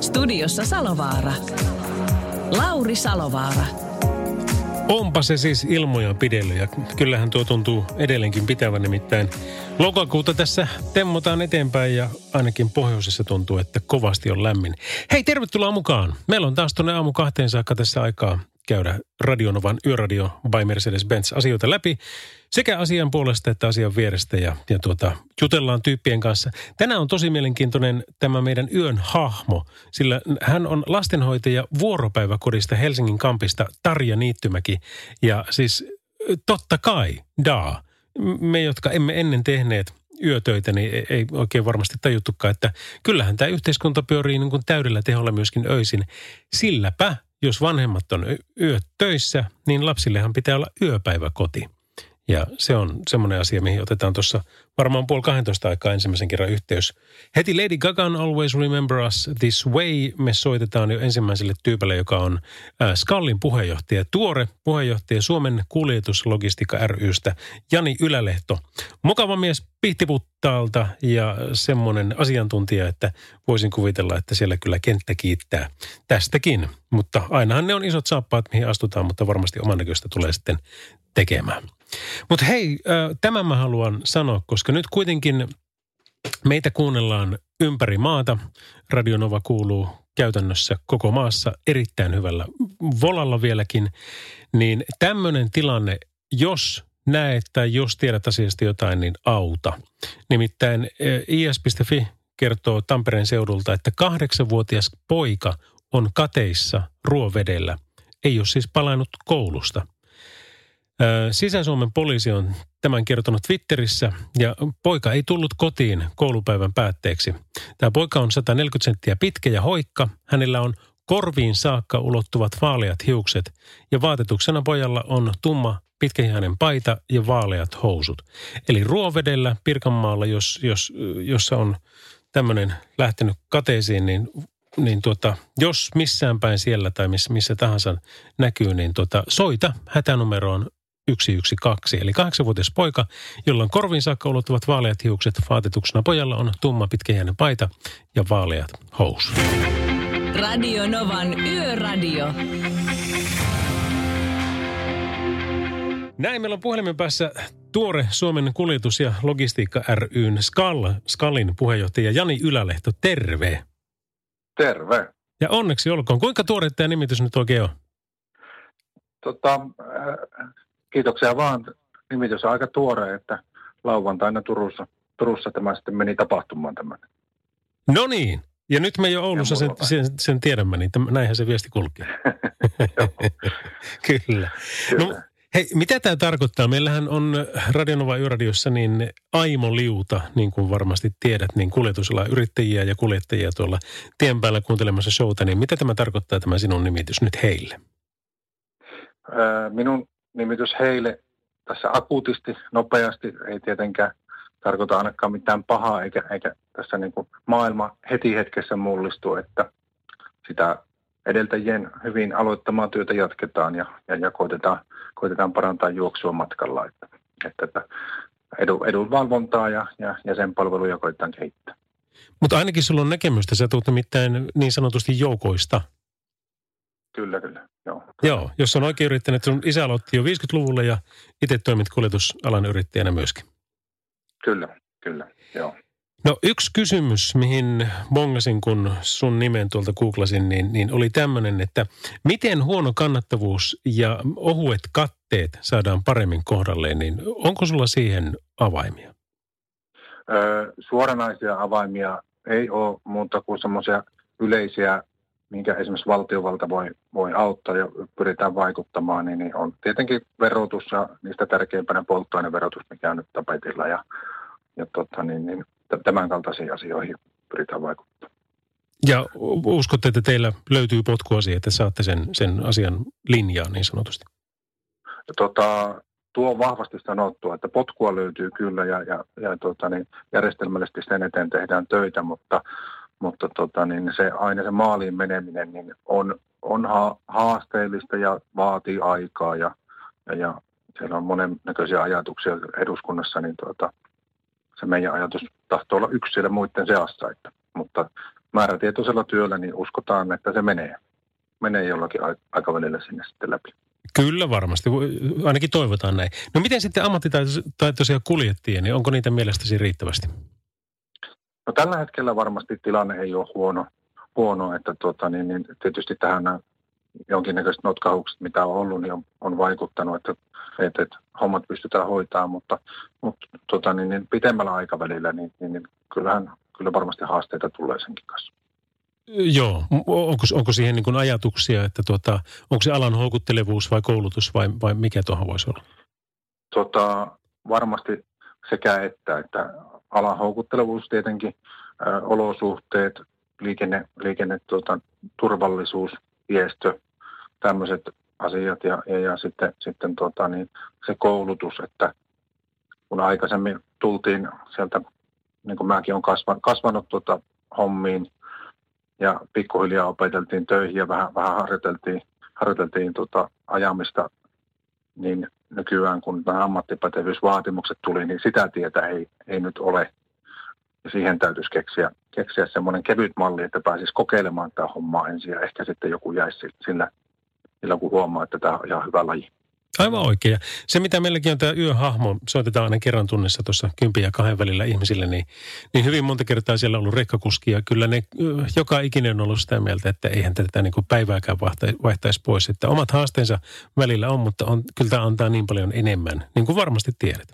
Studiossa Salovaara. Lauri Salovaara. Onpa se siis ilmoja pidellyt ja kyllähän tuo tuntuu edelleenkin pitävän nimittäin. Lokakuuta tässä temmotaan eteenpäin ja ainakin pohjoisessa tuntuu, että kovasti on lämmin. Hei, tervetuloa mukaan. Meillä on taas tuonne aamu kahteen saakka tässä aikaa käydä Radionovan Yöradio by Mercedes-Benz asioita läpi sekä asian puolesta että asian vierestä ja, ja tuota, jutellaan tyyppien kanssa. Tänään on tosi mielenkiintoinen tämä meidän yön hahmo, sillä hän on lastenhoitaja vuoropäiväkodista Helsingin kampista Tarja Niittymäki. Ja siis totta kai, daa, me jotka emme ennen tehneet yötöitä, niin ei oikein varmasti tajuttukaan, että kyllähän tämä yhteiskunta pyörii niin kuin täydellä teholla myöskin öisin. Silläpä, jos vanhemmat on yöt töissä, niin lapsillehan pitää olla yöpäiväkoti. Ja se on semmoinen asia, mihin otetaan tuossa varmaan puoli 12 aikaa ensimmäisen kerran yhteys. Heti Lady Gagan Always Remember Us This Way me soitetaan jo ensimmäiselle tyypälle, joka on äh, Skallin puheenjohtaja, tuore puheenjohtaja Suomen kuljetuslogistiikka rystä, Jani Ylälehto. Mukava mies Pihtiputtaalta ja semmoinen asiantuntija, että voisin kuvitella, että siellä kyllä kenttä kiittää tästäkin. Mutta ainahan ne on isot saappaat, mihin astutaan, mutta varmasti oman näköistä tulee sitten tekemään. Mutta hei, tämän mä haluan sanoa, koska nyt kuitenkin meitä kuunnellaan ympäri maata. Radionova kuuluu käytännössä koko maassa erittäin hyvällä volalla vieläkin. Niin tämmöinen tilanne, jos näet tai jos tiedät asiasta jotain, niin auta. Nimittäin is.fi kertoo Tampereen seudulta, että kahdeksanvuotias poika on kateissa ruovedellä. Ei ole siis palannut koulusta – Sisä-Suomen poliisi on tämän kertonut Twitterissä ja poika ei tullut kotiin koulupäivän päätteeksi. Tämä poika on 140 senttiä pitkä ja hoikka. Hänellä on korviin saakka ulottuvat vaaleat hiukset ja vaatetuksena pojalla on tumma pitkähihainen paita ja vaaleat housut. Eli Ruovedellä Pirkanmaalla, jos, jos, jossa on tämmöinen lähtenyt kateisiin, niin niin tuota, jos missään päin siellä tai missä, missä tahansa näkyy, niin tuota, soita hätänumeroon 112. Eli kahdeksanvuotias poika, jolla on korviin saakka ulottuvat vaaleat hiukset. Vaatetuksena pojalla on tumma pitkäjäinen paita ja vaaleat housut. Radio Novan Yöradio. Näin meillä on puhelimen päässä tuore Suomen kuljetus- ja logistiikka ryn Skal, Skalin puheenjohtaja Jani Ylälehto. Terve. Terve. Ja onneksi olkoon. Kuinka tuore tämä nimitys nyt oikein on? Tota, kiitoksia vaan. Nimitys on aika tuore, että lauantaina Turussa, Turussa tämä sitten meni tapahtumaan tämän. No niin. Ja nyt me jo Oulussa sen, sen, sen tiedämme, niin tämän, näinhän se viesti kulkee. Kyllä. Kyllä. No, hei, mitä tämä tarkoittaa? Meillähän on Radionova Yöradiossa niin Aimo Liuta, niin kuin varmasti tiedät, niin kuljetusala yrittäjiä ja kuljettajia tuolla tien päällä kuuntelemassa showta. Niin mitä tämä tarkoittaa tämä sinun nimitys nyt heille? Minun nimitys heille tässä akuutisti, nopeasti, ei tietenkään tarkoita ainakaan mitään pahaa, eikä, eikä tässä niin kuin maailma heti hetkessä mullistu, että sitä edeltäjien hyvin aloittamaa työtä jatketaan ja, ja, ja koitetaan, koitetaan parantaa juoksua matkalla, että, että, että edun, edunvalvontaa ja, ja, ja sen palveluja koitetaan kehittää. Mutta ainakin sulla on näkemystä, sä tulet nimittäin niin sanotusti joukoista. Kyllä, kyllä. Joo, Joo jos on oikein yrittänyt, sun isä aloitti jo 50-luvulla ja itse toimit kuljetusalan yrittäjänä myöskin. Kyllä, kyllä, joo. No yksi kysymys, mihin bongasin, kun sun nimen tuolta googlasin, niin, niin oli tämmöinen, että miten huono kannattavuus ja ohuet katteet saadaan paremmin kohdalleen, niin onko sulla siihen avaimia? Öö, suoranaisia avaimia ei ole muuta kuin semmoisia yleisiä minkä esimerkiksi valtiovalta voi, voi auttaa ja pyritään vaikuttamaan, niin, niin on tietenkin verotus ja niistä tärkeimpänä polttoaineverotus, mikä on nyt tapetilla ja, ja tota, niin, niin, tämän kaltaisiin asioihin pyritään vaikuttamaan. Ja uskotte, että teillä löytyy potkua siihen, että saatte sen, sen asian linjaan niin sanotusti? Tota, tuo on vahvasti sanottu, että potkua löytyy kyllä ja, ja, ja tota, niin järjestelmällisesti sen eteen tehdään töitä, mutta, mutta tota, niin se aina se maaliin meneminen niin on, on ha, haasteellista ja vaatii aikaa ja, ja, ja siellä on monennäköisiä ajatuksia eduskunnassa, niin tuota, se meidän ajatus tahtoo olla yksi siellä muiden seassa, että, mutta määrätietoisella työllä niin uskotaan, että se menee, menee jollakin aikavälillä sinne sitten läpi. Kyllä varmasti, ainakin toivotaan näin. No miten sitten ammattitaitoisia kuljettajia, niin onko niitä mielestäsi riittävästi? No tällä hetkellä varmasti tilanne ei ole huono, huono että tuota, niin, niin tietysti tähän nämä jonkinnäköiset notkahukset, mitä on ollut, niin on, on vaikuttanut, että, että, että hommat pystytään hoitamaan, mutta, mutta tuota, niin, niin pitemmällä aikavälillä, niin, niin, niin kyllähän kyllä varmasti haasteita tulee senkin kanssa. Joo, onko, onko siihen niin kuin ajatuksia, että tuota, onko se alan houkuttelevuus vai koulutus vai, vai mikä tuohon voisi olla? Tota, varmasti sekä että, että alan houkuttelevuus tietenkin, olosuhteet, liikenne, liikenne tuota, turvallisuus, viestö, tämmöiset asiat ja, ja, ja sitten, sitten tuota, niin se koulutus, että kun aikaisemmin tultiin sieltä, niin kuin mäkin olen kasvanut, kasvanut tuota, hommiin ja pikkuhiljaa opeteltiin töihin ja vähän, vähän harjoiteltiin, harjoiteltiin tuota, ajamista, niin nykyään kun nämä ammattipätevyysvaatimukset tuli, niin sitä tietä ei, ei nyt ole. Ja siihen täytyisi keksiä, keksiä semmoinen kevyt malli, että pääsisi kokeilemaan tämä homma ensin ja ehkä sitten joku jäisi sillä, sillä kun huomaa, että tämä on ihan hyvä laji. Aivan oikein. Se, mitä meilläkin on tämä yöhahmo, soitetaan aina kerran tunnissa tuossa kympi ja kahden välillä ihmisille, niin, niin hyvin monta kertaa siellä on ollut rekkakuski ja kyllä ne joka ikinen on ollut sitä mieltä, että eihän tätä niin kuin päivääkään vaihtaisi pois. Että omat haasteensa välillä on, mutta on, kyllä tämä antaa niin paljon enemmän, niin kuin varmasti tiedät.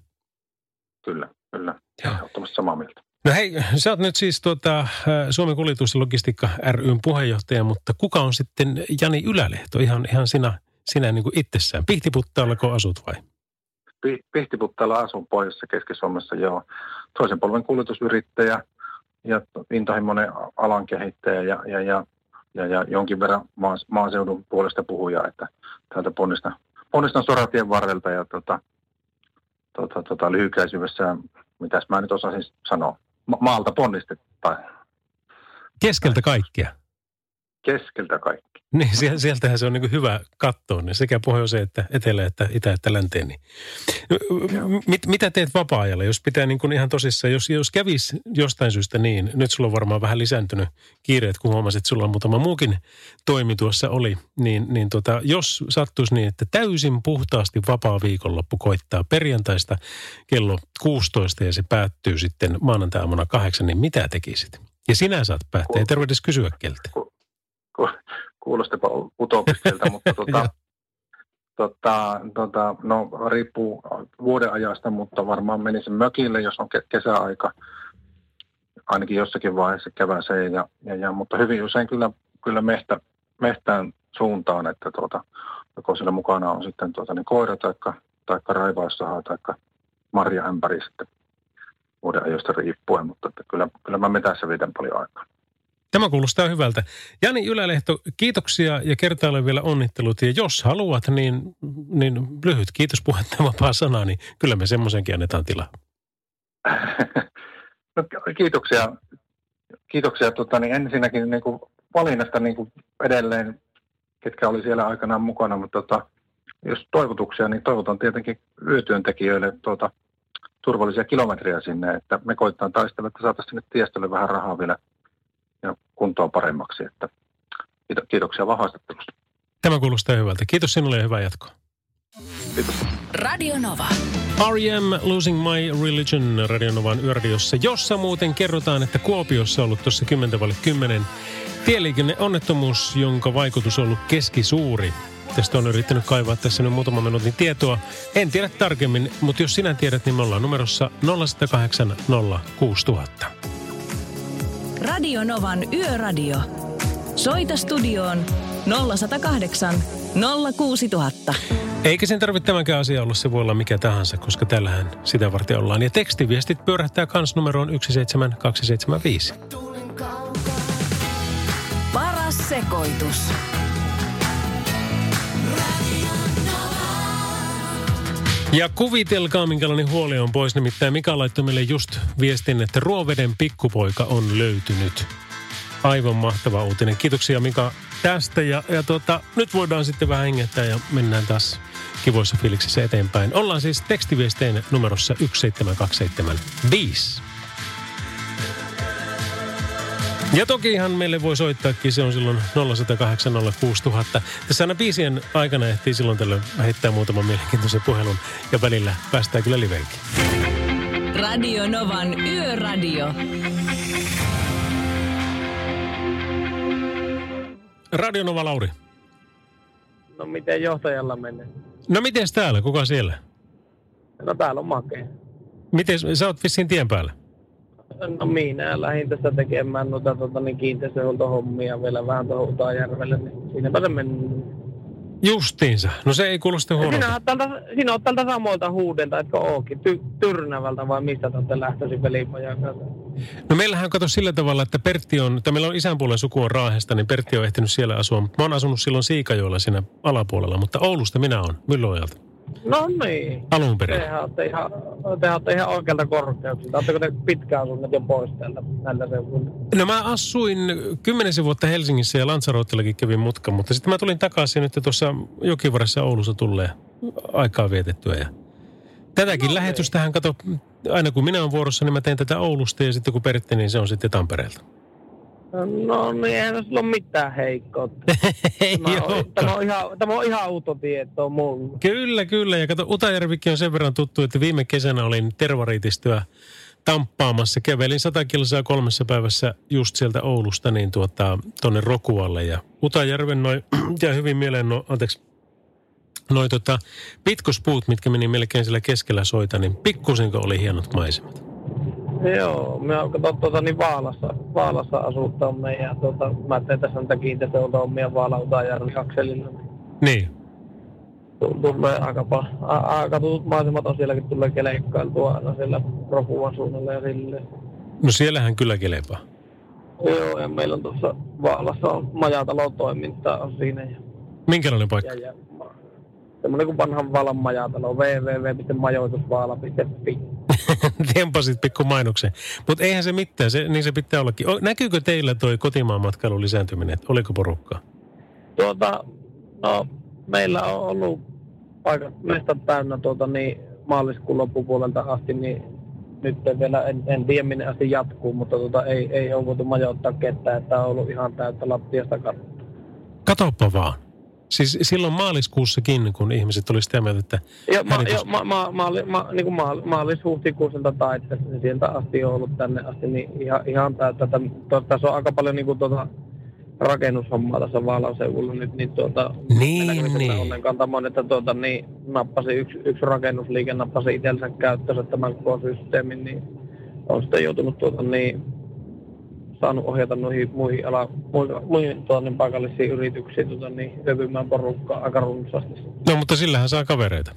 Kyllä, kyllä. Ehdottomasti samaa mieltä. No hei, sä oot nyt siis tuota, Suomen kuljetus- ja logistiikka ryn puheenjohtaja, mutta kuka on sitten Jani Ylälehto? Ihan, ihan sinä sinä niin kuin itsessään? Pihtiputtaalako asut vai? Pihtiputtaalla asun pohjoisessa Keski-Suomessa, joo. Toisen polven kuljetusyrittäjä ja intohimoinen alan kehittäjä ja, ja, ja, ja, ja jonkin verran maas, maaseudun puolesta puhuja, että täältä ponnistan, ponnistan soratien varrelta ja tota, tota, tota, lyhykäisyydessä, mitäs mä nyt osasin sanoa, Ma- maalta ponnistettaan. Keskeltä kaikkia? Keskeltä kaikki. Niin, sieltähän se on niin hyvä katsoa, niin sekä pohjoiseen että etelä että itä että länteen. Niin. Mit, mitä teet vapaa-ajalla, jos pitää niin kuin ihan tosissaan, jos, jos kävisi jostain syystä niin, nyt sulla on varmaan vähän lisääntynyt kiireet, kun huomasit, että sulla on muutama muukin toimi tuossa oli, niin, niin tota, jos sattuisi niin, että täysin puhtaasti vapaa viikonloppu koittaa perjantaista kello 16 ja se päättyy sitten maanantai-aamuna kahdeksan, niin mitä tekisit? Ja sinä saat päättää, ei tarvitse kysyä keltä kuulostipa utopistilta, mutta tota, tota, tota, no, riippuu vuoden ajasta, mutta varmaan menisin mökille, jos on kesäaika, ainakin jossakin vaiheessa kevääseen, ja, ja, ja, mutta hyvin usein kyllä, kyllä mehtä, mehtään suuntaan, että tuota, joko siellä mukana on sitten tuota, niin koira tai taikka raivaussaha tai marjaämpäri sitten vuoden ajoista riippuen, mutta että kyllä, kyllä mä metässä viitän paljon aikaa. Tämä kuulostaa hyvältä. Jani Ylälehto, kiitoksia ja kertaalleen vielä onnittelut. Ja jos haluat, niin, niin lyhyt kiitos puhetta vapaa sana, niin kyllä me semmoisenkin annetaan tilaa. No, kiitoksia. Kiitoksia tota, niin ensinnäkin niin kuin valinnasta niin kuin edelleen, ketkä oli siellä aikanaan mukana, mutta tota, jos toivotuksia, niin toivotan tietenkin yötyöntekijöille tuota, turvallisia kilometriä sinne, että me koittaa taistella, että saataisiin sinne tiestölle vähän rahaa vielä kuntoa paremmaksi. Että kiitoksia vaan haastattelusta. Tämä kuulostaa hyvältä. Kiitos sinulle ja hyvää jatkoa. Kiitos. Radio Nova. R.E.M. Losing My Religion Radio Novan yöradiossa, jossa muuten kerrotaan, että Kuopiossa on ollut tuossa 10 10 tieliikenneonnettomuus, jonka vaikutus on ollut keskisuuri. Tästä on yrittänyt kaivaa tässä nyt muutama minuutin tietoa. En tiedä tarkemmin, mutta jos sinä tiedät, niin me ollaan numerossa 0108 06000. Radio Novan Yöradio. Soita studioon 0108 06000. Eikä sen tarvitse tämänkään asia olla, se voi olla mikä tahansa, koska tällähän sitä varten ollaan. Ja tekstiviestit pyörähtää kans numeroon 17275. sekoitus. Ja kuvitelkaa, minkälainen huoli on pois. Nimittäin Mika laittoi meille just viestin, että Ruoveden pikkupoika on löytynyt. Aivan mahtava uutinen. Kiitoksia Mika tästä. Ja, ja tuota, nyt voidaan sitten vähän hengettää ja mennään taas kivoissa fiiliksissä eteenpäin. Ollaan siis tekstiviesteen numerossa 17275. Ja toki ihan meille voi soittaakin, se on silloin 0108 06000. Tässä aina biisien aikana ehtii silloin tällöin heittää muutaman mielenkiintoisen puhelun ja välillä päästään kyllä liveenkin. Radio Novan Yöradio. Radio Nova Lauri. No miten johtajalla menee? No miten täällä? Kuka siellä? No täällä on makea. Miten sä oot vissiin tien päällä? No minä lähdin tässä tekemään noita tota, niin kiinteistöhuoltohommia vielä vähän tuohon Utajärvelle, niin siinäpä se meni. Justiinsa. No se ei kuulosta Sinä huonolta. oot tältä, sinä oot tältä samoilta huudelta, etkö ookin? Ty, tyrnävältä vai mistä te olette lähtöisin velipojan kanssa? No meillähän kato sillä tavalla, että Pertti on, tai meillä on isänpuolen suku on Raahesta, niin Pertti on ehtinyt siellä asua. Mä oon asunut silloin Siikajoilla siinä alapuolella, mutta Oulusta minä on, Mylloajalta. No niin. Alun perin. Tehän olette ihan, te olette ihan oikealta korkeuksilta. Oletteko te pitkään asuneet jo pois täältä näillä seudulla? No mä asuin kymmenisen vuotta Helsingissä ja Lansarotellakin kävin mutkan, mutta sitten mä tulin takaisin nyt tuossa jokivarressa Oulussa tulleen aikaa vietettyä. Ja tätäkin no, lähetystähän kato, aina kun minä olen vuorossa, niin mä teen tätä Oulusta ja sitten kun Pertti, niin se on sitten Tampereelta. No niin, eihän sillä ole mitään heikkoutta. Ei Tämä on, tämä, on ihan, tämä on ihan uutta tietoa mulle. Kyllä, kyllä. Ja kato, Utajärvikin on sen verran tuttu, että viime kesänä olin tervariitistöä tamppaamassa. Kävelin 100 kilsaa kolmessa päivässä just sieltä Oulusta niin tuota, tonne Rokualle. Ja Utajärven noin, ja hyvin mieleen, no, anteeksi, noin tota, pitkospuut, mitkä meni melkein siellä keskellä soita, niin pikkusenko oli hienot maisemat. Joo, me tuota niin Vaalassa, Vaalassa asuttamme ja tuota, mä teen tässä niitä kiinteistöhommia Vaala Utajärvi akselilla. Niin. Tu- Tulee aika, pa- a- aika tutut maisemat on sielläkin tulee keleikkailtua aina siellä Rokuvan suunnalla ja silleen. No siellähän kyllä kelepaa. Joo, ja meillä on tuossa Vaalassa on majatalotoimintaa on siinä ja, Minkälainen paikka? ja, ja semmoinen kuin vanhan Vaalan majatalo, www.majoitusvaala.fi. Tempasit pikku mainoksen. Mutta eihän se mitään, se, niin se pitää ollakin. O, näkyykö teillä toi kotimaan matkailun lisääntyminen? Oliko porukkaa? Tuota, no, meillä on ollut paikat mestat täynnä tuota, niin maaliskuun loppupuolelta asti, niin nyt vielä en, en tiedä minne asti jatkuu, mutta tuota, ei, ei ole voitu majoittaa ketään, että on ollut ihan täyttä lattiasta kattoa. Katoppa vaan. Siis silloin maaliskuussakin, kun ihmiset oli sitä mieltä, että Jo, ma, jo, ma, ma, maali, ma, niin kuin maali, maalis-huhtikuuselta taitteessa, niin sieltä asti on ollut tänne asti, niin ihan, ihan täyttä. Täm, to, tässä on aika paljon niin kuin, tuota, rakennushommaa tässä Vaalan seudulla nyt, niin tuota, Niin, niin. niin. onnenkantamon, että tuota, niin, nappasi yksi, yksi rakennusliike, nappasi itsensä käyttöönsä tämän koko systeemin, niin on sitten joutunut tuota, niin, saanut ohjata noihin muihin, ala, muihin, tuota, niin, paikallisiin yrityksiin tuota, niin, övymään porukkaa aika runsaasti. no mutta sillähän saa kavereita.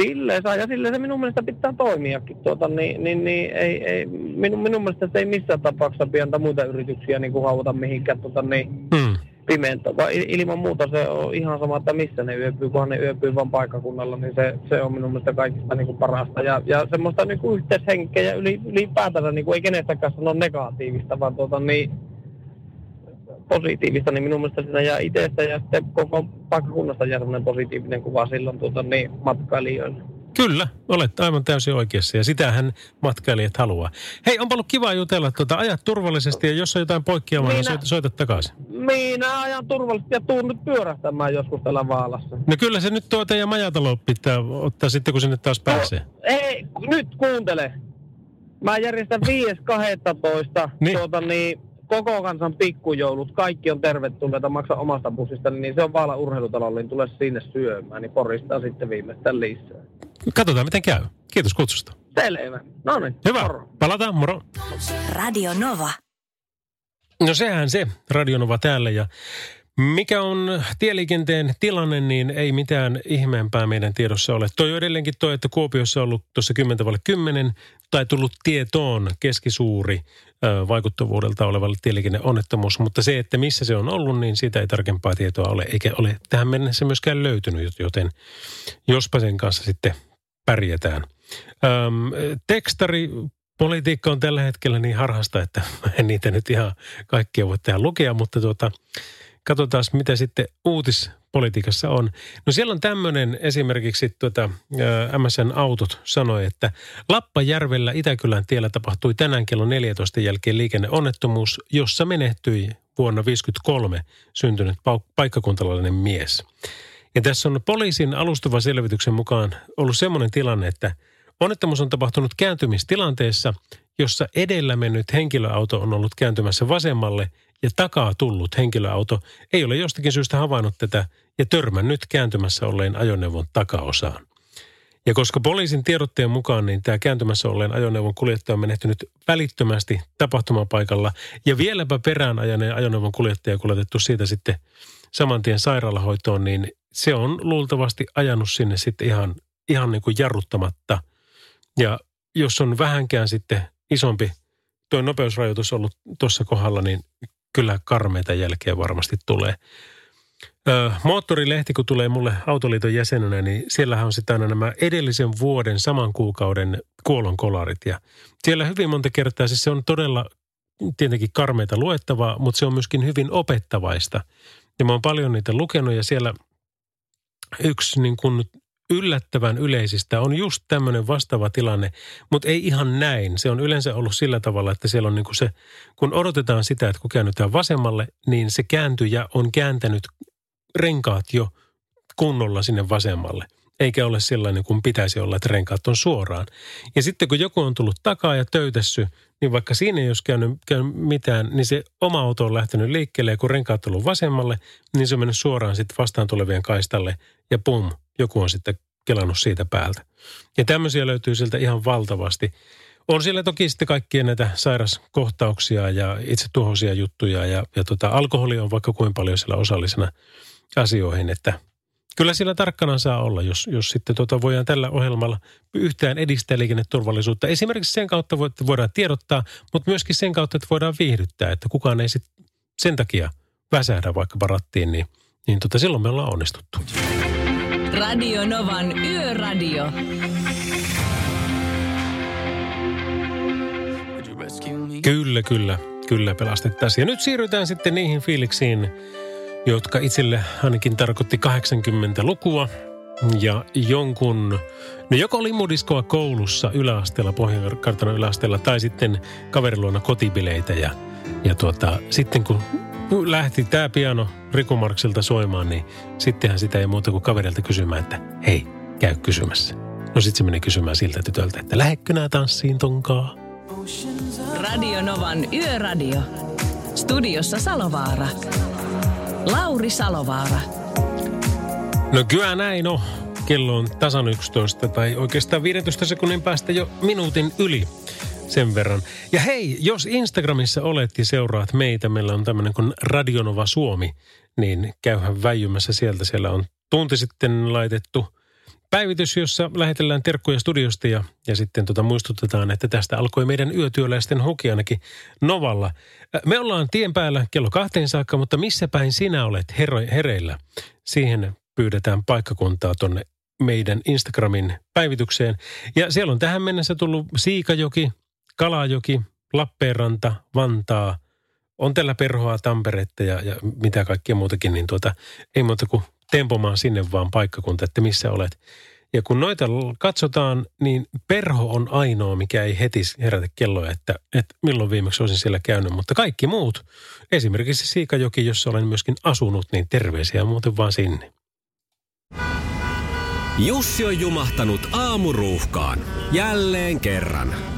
Silleen saa, ja silleen se minun mielestä pitää toimiakin. Tuota, niin, niin, niin, ei, ei, minun, minun mielestä se ei missään tapauksessa pientä muita yrityksiä niin kuin hauta mihinkään tuota, niin, Hmm. Pimeäntä. Vaan il- ilman muuta se on ihan sama, että missä ne yöpyy, kunhan ne yöpyy vaan paikkakunnalla, niin se, se on minun mielestä kaikista niin kuin parasta. Ja, ja semmoista niin kuin yhteishenkeä ja yli, ylipäätään niin kuin ei kenestäkään sano negatiivista, vaan tuota, niin, positiivista, niin minun mielestä siinä jää itsestä ja sitten koko paikkakunnasta jää semmoinen positiivinen kuva silloin tuota, niin, matkailijoille. Kyllä, olet aivan täysin oikeassa ja sitähän matkailijat haluaa. Hei, onpa ollut kiva jutella, tuota, ajat turvallisesti ja jos on jotain poikkeamaa, niin Minä- soita, soita takaisin. Minä ajan turvallisesti ja tuun nyt pyörähtämään joskus täällä Vaalassa. No kyllä se nyt tuo teidän majatalo pitää ottaa sitten, kun sinne taas pääsee. No, ei, nyt kuuntele. Mä järjestän 5.12. Niin. tuota niin, koko kansan pikkujoulut. Kaikki on tervetulleita, maksa omasta bussista, niin se on Vaala urheilutalolla, niin tule sinne syömään, niin poristaa sitten viimeistään lisää. Katsotaan, miten käy. Kiitos kutsusta. Selvä. No niin. Hyvä. moro. Palataan, moro. Radio Nova. No sehän se, Radionova täällä ja mikä on tieliikenteen tilanne, niin ei mitään ihmeempää meidän tiedossa ole. Toi on edelleenkin toi, että Kuopiossa on ollut tuossa 10 10 tai tullut tietoon keskisuuri ö, vaikuttavuudelta olevalle tieliikenneonnettomuus, mutta se, että missä se on ollut, niin siitä ei tarkempaa tietoa ole, eikä ole tähän mennessä myöskään löytynyt, joten jospa sen kanssa sitten pärjätään. Öm, tekstari politiikka on tällä hetkellä niin harhasta, että en niitä nyt ihan kaikkia voi tehdä lukea, mutta tuota, katsotaan mitä sitten uutispolitiikassa on. No siellä on tämmöinen esimerkiksi tuota, MSN Autot sanoi, että Lappajärvellä Itäkylän tiellä tapahtui tänään kello 14 jälkeen liikenneonnettomuus, jossa menehtyi vuonna 1953 syntynyt paikkakuntalainen mies. Ja tässä on poliisin alustava selvityksen mukaan ollut semmoinen tilanne, että onnettomuus on tapahtunut kääntymistilanteessa, jossa edellä mennyt henkilöauto on ollut kääntymässä vasemmalle ja takaa tullut henkilöauto ei ole jostakin syystä havainnut tätä ja törmännyt kääntymässä olleen ajoneuvon takaosaan. Ja koska poliisin tiedotteen mukaan niin tämä kääntymässä olleen ajoneuvon kuljettaja on menehtynyt välittömästi tapahtumapaikalla ja vieläpä perään ajaneen ajoneuvon kuljettaja kuljetettu siitä sitten saman tien sairaalahoitoon, niin se on luultavasti ajanut sinne sitten ihan, ihan niin kuin jarruttamatta. Ja jos on vähänkään sitten isompi tuo nopeusrajoitus ollut tuossa kohdalla, niin kyllä karmeita jälkeä varmasti tulee. Ö, moottorilehti, kun tulee mulle Autoliiton jäsenenä, niin siellähän on sitten aina nämä edellisen vuoden saman kuukauden kuolonkolarit. Ja siellä hyvin monta kertaa, siis se on todella tietenkin karmeita luettavaa, mutta se on myöskin hyvin opettavaista. Ja mä oon paljon niitä lukenut ja siellä yksi niin kuin yllättävän yleisistä on just tämmöinen vastaava tilanne, mutta ei ihan näin. Se on yleensä ollut sillä tavalla, että siellä on niin kuin se, kun odotetaan sitä, että kun käännytään vasemmalle, niin se kääntyjä on kääntänyt renkaat jo kunnolla sinne vasemmalle. Eikä ole sellainen kuin pitäisi olla, että renkaat on suoraan. Ja sitten kun joku on tullut takaa ja töytässy, niin vaikka siinä ei olisi käynyt, käynyt mitään, niin se oma auto on lähtenyt liikkeelle ja kun renkaat on tullut vasemmalle, niin se on mennyt suoraan sitten vastaan tulevien kaistalle ja pum, joku on sitten kelannut siitä päältä. Ja tämmöisiä löytyy sieltä ihan valtavasti. On siellä toki sitten kaikkia näitä sairaskohtauksia ja itse tuhoisia juttuja ja, ja tota, alkoholi on vaikka kuin paljon siellä osallisena asioihin, että kyllä siellä tarkkana saa olla, jos, jos sitten tota voidaan tällä ohjelmalla yhtään edistää liikenneturvallisuutta. Esimerkiksi sen kautta voidaan tiedottaa, mutta myöskin sen kautta, että voidaan viihdyttää, että kukaan ei sitten sen takia väsähdä vaikka rattiin, niin, niin tota, silloin me ollaan onnistuttu. Radio Novan Yöradio. Kyllä, kyllä, kyllä pelastettaisiin. Ja nyt siirrytään sitten niihin fiiliksiin, jotka itselle ainakin tarkoitti 80-lukua. Ja jonkun, no joko oli mudiskoa koulussa yläasteella, Pohjankartanon yläasteella, tai sitten kaveriluona kotibileitä. Ja, ja tuota, sitten kun lähti tämä piano Riku Marksilta soimaan, niin sittenhän sitä ei muuta kuin kaverilta kysymään, että hei, käy kysymässä. No sitten se meni kysymään siltä tytöltä, että lähetkö nää tanssiin tonkaa? Radio Novan Yöradio. Studiossa Salovaara. Lauri Salovaara. No kyllä näin on. Kello on tasan 11 tai oikeastaan 15 sekunnin päästä jo minuutin yli sen verran. Ja hei, jos Instagramissa olet ja seuraat meitä, meillä on tämmöinen kuin Radionova Suomi, niin käyhän väijymässä sieltä. Siellä on tunti sitten laitettu päivitys, jossa lähetellään terkkuja studiosta ja, ja sitten tota muistutetaan, että tästä alkoi meidän yötyöläisten hoki ainakin Novalla. Me ollaan tien päällä kello kahteen saakka, mutta missä päin sinä olet hero- hereillä? Siihen pyydetään paikkakuntaa tonne meidän Instagramin päivitykseen. Ja siellä on tähän mennessä tullut Siikajoki, Kalajoki, Lappeenranta, Vantaa, on tällä perhoa, Tamperetta ja, ja mitä kaikkea muutakin, niin tuota, ei muuta kuin tempomaan sinne vaan paikkakunta, että missä olet. Ja kun noita katsotaan, niin perho on ainoa, mikä ei heti herätä kelloa, että, että milloin viimeksi olisin siellä käynyt. Mutta kaikki muut, esimerkiksi Siikajoki, jossa olen myöskin asunut, niin terveisiä muuten vaan sinne. Jussi on jumahtanut aamuruuhkaan. Jälleen kerran.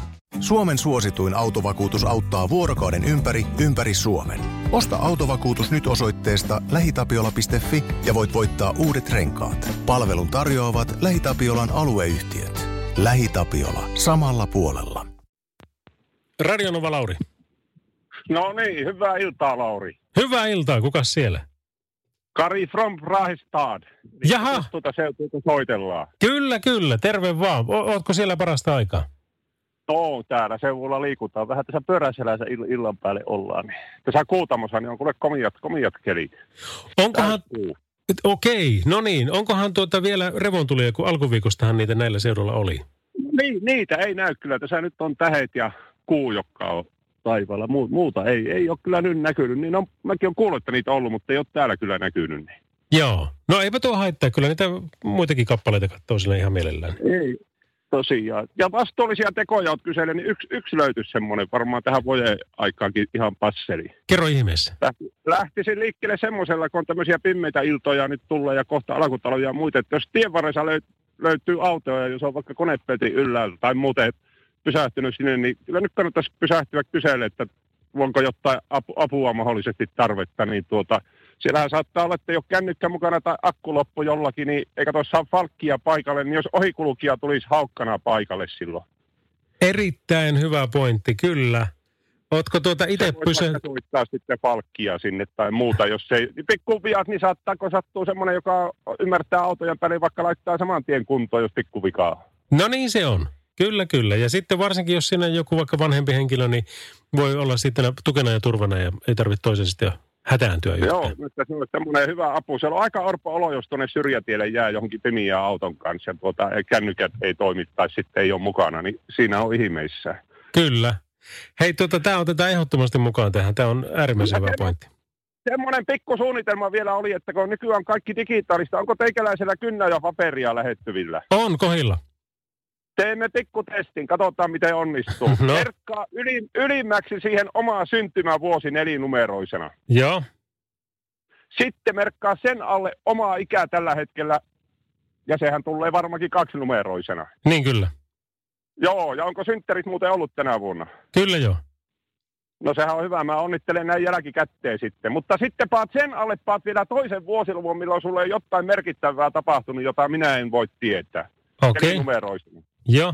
Suomen suosituin autovakuutus auttaa vuorokauden ympäri, ympäri Suomen. Osta autovakuutus nyt osoitteesta lähitapiola.fi ja voit voittaa uudet renkaat. Palvelun tarjoavat LähiTapiolan alueyhtiöt. LähiTapiola. Samalla puolella. Radionova Lauri. No niin, hyvää iltaa Lauri. Hyvää iltaa, kuka siellä? Kari from Brahestad. Jaha. Tuota seutuuta soitellaan. Kyllä, kyllä, terve vaan. O- ootko siellä parasta aikaa? No, täällä seudulla liikutaan. Vähän tässä pyöräselässä ill- illan päälle ollaan. Niin. Tässä Kuutamossa niin on kuule komiat, komiat kelit. Onkohan, okei, no niin, onkohan tuota vielä revontulia, kun alkuviikostahan niitä näillä seudulla oli? Niin, niitä ei näy kyllä. Tässä nyt on tähet ja kuu, jotka on taivaalla. Mu- muuta ei, ei ole kyllä nyt näkynyt. Niin on, mäkin olen kuullut, että niitä on ollut, mutta ei ole täällä kyllä näkynyt. Niin. Joo. No eipä tuo haittaa, kyllä niitä muitakin kappaleita katsoo sillä ihan mielellään. Ei, tosiaan. Ja vastuullisia tekoja olet kysellyt, niin yksi, yksi löytyisi semmoinen varmaan tähän vuoden aikaankin ihan passeli. Kerro ihmeessä. Lähti- Lähtisin liikkeelle semmoisella, kun on tämmöisiä pimmeitä iltoja nyt tulee ja kohta alkutaloja ja muita. Että jos tien varressa löy- löytyy autoja, jos on vaikka konepelti yllä tai muuten pysähtynyt sinne, niin kyllä nyt kannattaisi pysähtyä kyselle, että onko jotain apu, apua mahdollisesti tarvetta, niin tuota, siellähän saattaa olla, että ei ole kännykkä mukana tai akku loppu jollakin, niin eikä tuossa ole falkkia paikalle, niin jos ohikulkija tulisi haukkana paikalle silloin. Erittäin hyvä pointti, kyllä. Ootko tuota itse soittaa sitten palkkia sinne tai muuta, jos ei. niin Pikkuviat, niin saattaako sattuu semmoinen, joka ymmärtää autojen päälle, vaikka laittaa saman tien kuntoon, jos pikkuvikaa. No niin se on. Kyllä, kyllä. Ja sitten varsinkin, jos siinä on joku vaikka vanhempi henkilö, niin voi olla sitten tukena ja turvana ja ei tarvitse toisen sitten hätääntyä Joo, yhtään. mutta se on semmoinen hyvä apu. Se on aika orpo olo, jos tuonne syrjätielle jää johonkin pimiä auton kanssa ja tuota, kännykät ei toimi tai sitten ei ole mukana, niin siinä on ihmeissä. Kyllä. Hei, tuota, tämä otetaan ehdottomasti mukaan tähän. Tämä on äärimmäisen hyvä pointti. Semmoinen pikkusuunnitelma vielä oli, että kun nykyään kaikki digitaalista, onko teikäläisellä kynnä ja paperia lähettyvillä? On kohilla. Teemme pikkutestin, katsotaan miten onnistuu. No. Merkkaa yli, ylimmäksi siihen omaa syntymävuosi nelinumeroisena. Joo. Sitten merkkaa sen alle omaa ikää tällä hetkellä, ja sehän tulee varmaankin kaksinumeroisena. Niin kyllä. Joo, ja onko synttärit muuten ollut tänä vuonna? Kyllä joo. No sehän on hyvä, mä onnittelen näin jälkikäteen sitten. Mutta sitten paat sen alle, paat vielä toisen vuosiluvun, milloin sulle on jotain merkittävää tapahtunut, jota minä en voi tietää. Okei. Numeroisena. Joo.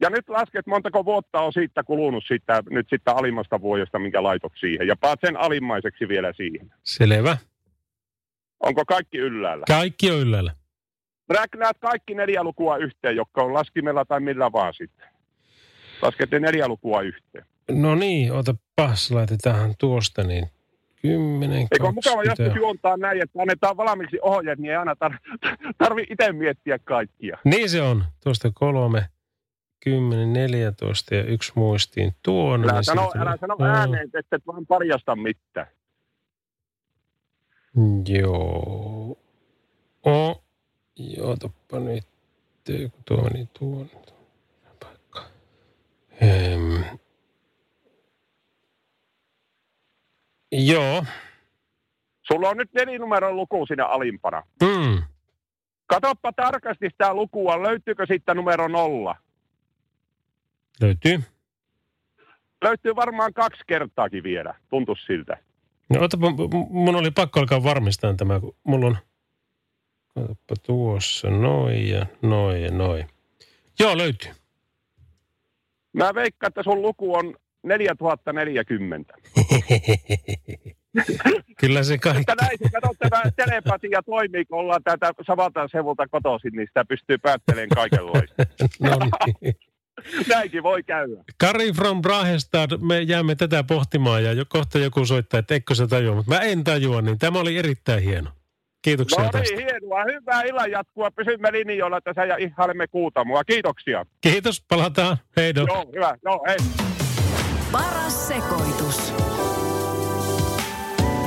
Ja nyt lasket, montako vuotta on siitä kulunut siitä, nyt sitten alimmasta vuodesta, minkä laitot siihen. Ja paat sen alimmaiseksi vielä siihen. Selvä. Onko kaikki yllällä? Kaikki on yllällä. Räknäät kaikki neljä lukua yhteen, jotka on laskimella tai millä vaan sitten. Laskette neljä lukua yhteen. No niin, otapas, laitetaan tuosta niin 10, Eikö ole mukava 20. joskus juontaa näin, että annetaan valmiiksi ohjeet, niin ei aina tar- tarvi itse miettiä kaikkia. Niin se on. Tuosta kolme, 10, 14 ja yksi muistiin tuonne. Älä niin sano, siitä- älä sano ääneen, että et vaan parjasta mitään. Joo. O. Joo, toppa nyt. Tuo meni tuonne. tuonne Paikka. Ehm. Joo. Sulla on nyt nelinumeron luku siinä alimpana. Mm. Katoppa tarkasti sitä lukua, löytyykö siitä numero nolla? Löytyy. Löytyy varmaan kaksi kertaakin vielä, tuntuu siltä. No otapa, mun oli pakko alkaa varmistaa tämä, kun mulla on, katsoppa tuossa, noin ja noin ja noin. Joo, löytyy. Mä veikkaan, että sun luku on 4040. Kyllä se kaikki. Mutta näin, katsot tämä telepatia toimii, kun ollaan täältä samalta sevulta kotoisin, niin sitä pystyy päättelemään kaikenlaista. No niin. Näinkin voi käydä. Kari from Brahestad, me jäämme tätä pohtimaan ja jo kohta joku soittaa, että eikö se tajua, mutta mä en tajua, niin tämä oli erittäin hieno. Kiitoksia No tästä. niin, hienoa. Hyvää illan jatkua. Pysymme linjoilla tässä ja ihailemme kuutamoa. Kiitoksia. Kiitos, palataan. Heido. Joo, hyvä. Joo, hei. Paras sekoitus.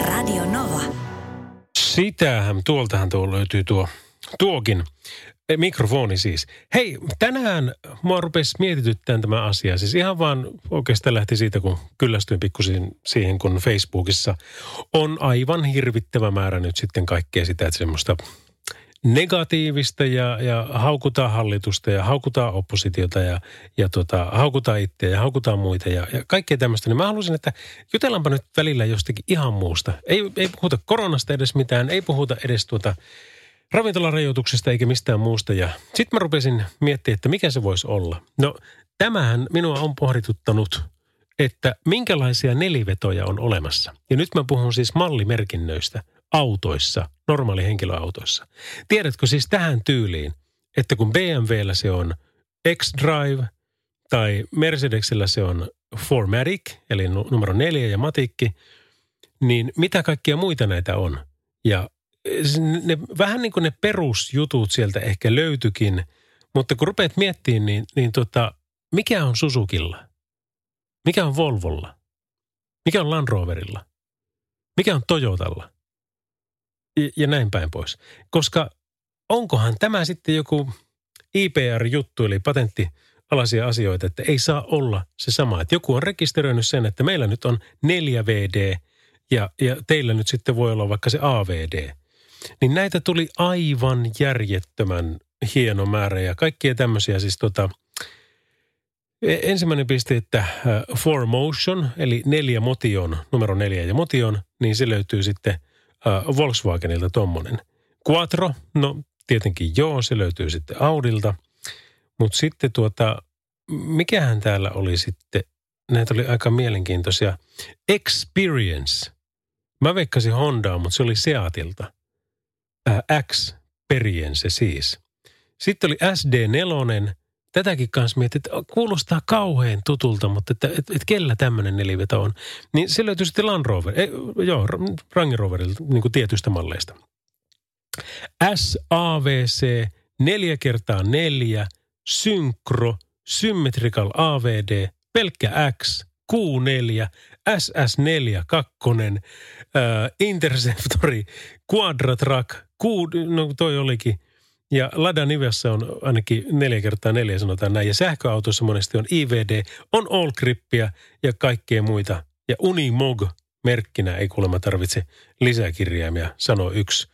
Radio Nova. Sitähän, tuoltahan tuo löytyy tuo, tuokin. Mikrofoni siis. Hei, tänään mua rupesi mietityttämään tämä asia. Siis ihan vaan oikeastaan lähti siitä, kun kyllästyin pikkusin siihen, kun Facebookissa on aivan hirvittävä määrä nyt sitten kaikkea sitä, että semmoista negatiivista ja, ja haukutaan hallitusta ja haukutaan oppositiota ja, ja tota, haukutaan itseä ja haukutaan muita ja, ja kaikkea tämmöistä, niin mä haluaisin, että jutellaanpa nyt välillä jostakin ihan muusta. Ei, ei puhuta koronasta edes mitään, ei puhuta edes tuota ravintolarajoituksesta eikä mistään muusta. Ja sitten mä rupesin miettimään, että mikä se voisi olla. No tämähän minua on pohdituttanut, että minkälaisia nelivetoja on olemassa. Ja nyt mä puhun siis mallimerkinnöistä autoissa, normaali henkilöautoissa. Tiedätkö siis tähän tyyliin, että kun BMWllä se on X-Drive tai Mercedesellä se on 4Matic, eli numero neljä ja matikki, niin mitä kaikkia muita näitä on? Ja ne, vähän niin kuin ne perusjutut sieltä ehkä löytyikin, mutta kun rupeat miettimään, niin, niin tota, mikä on Susukilla? Mikä on Volvolla? Mikä on Land Roverilla? Mikä on Toyotalla? Ja, ja näin päin pois. Koska onkohan tämä sitten joku IPR-juttu, eli patenttialaisia asioita, että ei saa olla se sama. Että joku on rekisteröinyt sen, että meillä nyt on 4 VD ja, ja teillä nyt sitten voi olla vaikka se AVD – niin näitä tuli aivan järjettömän hieno määrä ja kaikkia tämmöisiä siis tota, ensimmäinen piste, että äh, for motion, eli neljä motion, numero neljä ja motion, niin se löytyy sitten uh, Volkswagenilta tommonen. Quattro, no tietenkin joo, se löytyy sitten Audilta. Mutta sitten tuota, mikähän täällä oli sitten, näitä oli aika mielenkiintoisia. Experience. Mä veikkasin Hondaa, mutta se oli Seatilta äh, X siis. Sitten oli SD4, tätäkin kanssa mietin, että kuulostaa kauhean tutulta, mutta että, että, että kellä tämmöinen neliveto on. Niin se löytyy sitten Land Rover, ei, joo, Range Roverilta niin kuin tietystä malleista. SAVC 4 kertaa 4 Synchro, Symmetrical AVD, pelkkä X, Q4, SS4 2, äh, Interceptori, Quadratrack, Q, no toi olikin. Ja Lada Nivessä on ainakin neljä kertaa neljä sanotaan näin. Ja sähköautoissa monesti on IVD, on all grippiä ja kaikkea muita. Ja Unimog merkkinä ei kuulemma tarvitse lisäkirjaimia, sanoo yksi.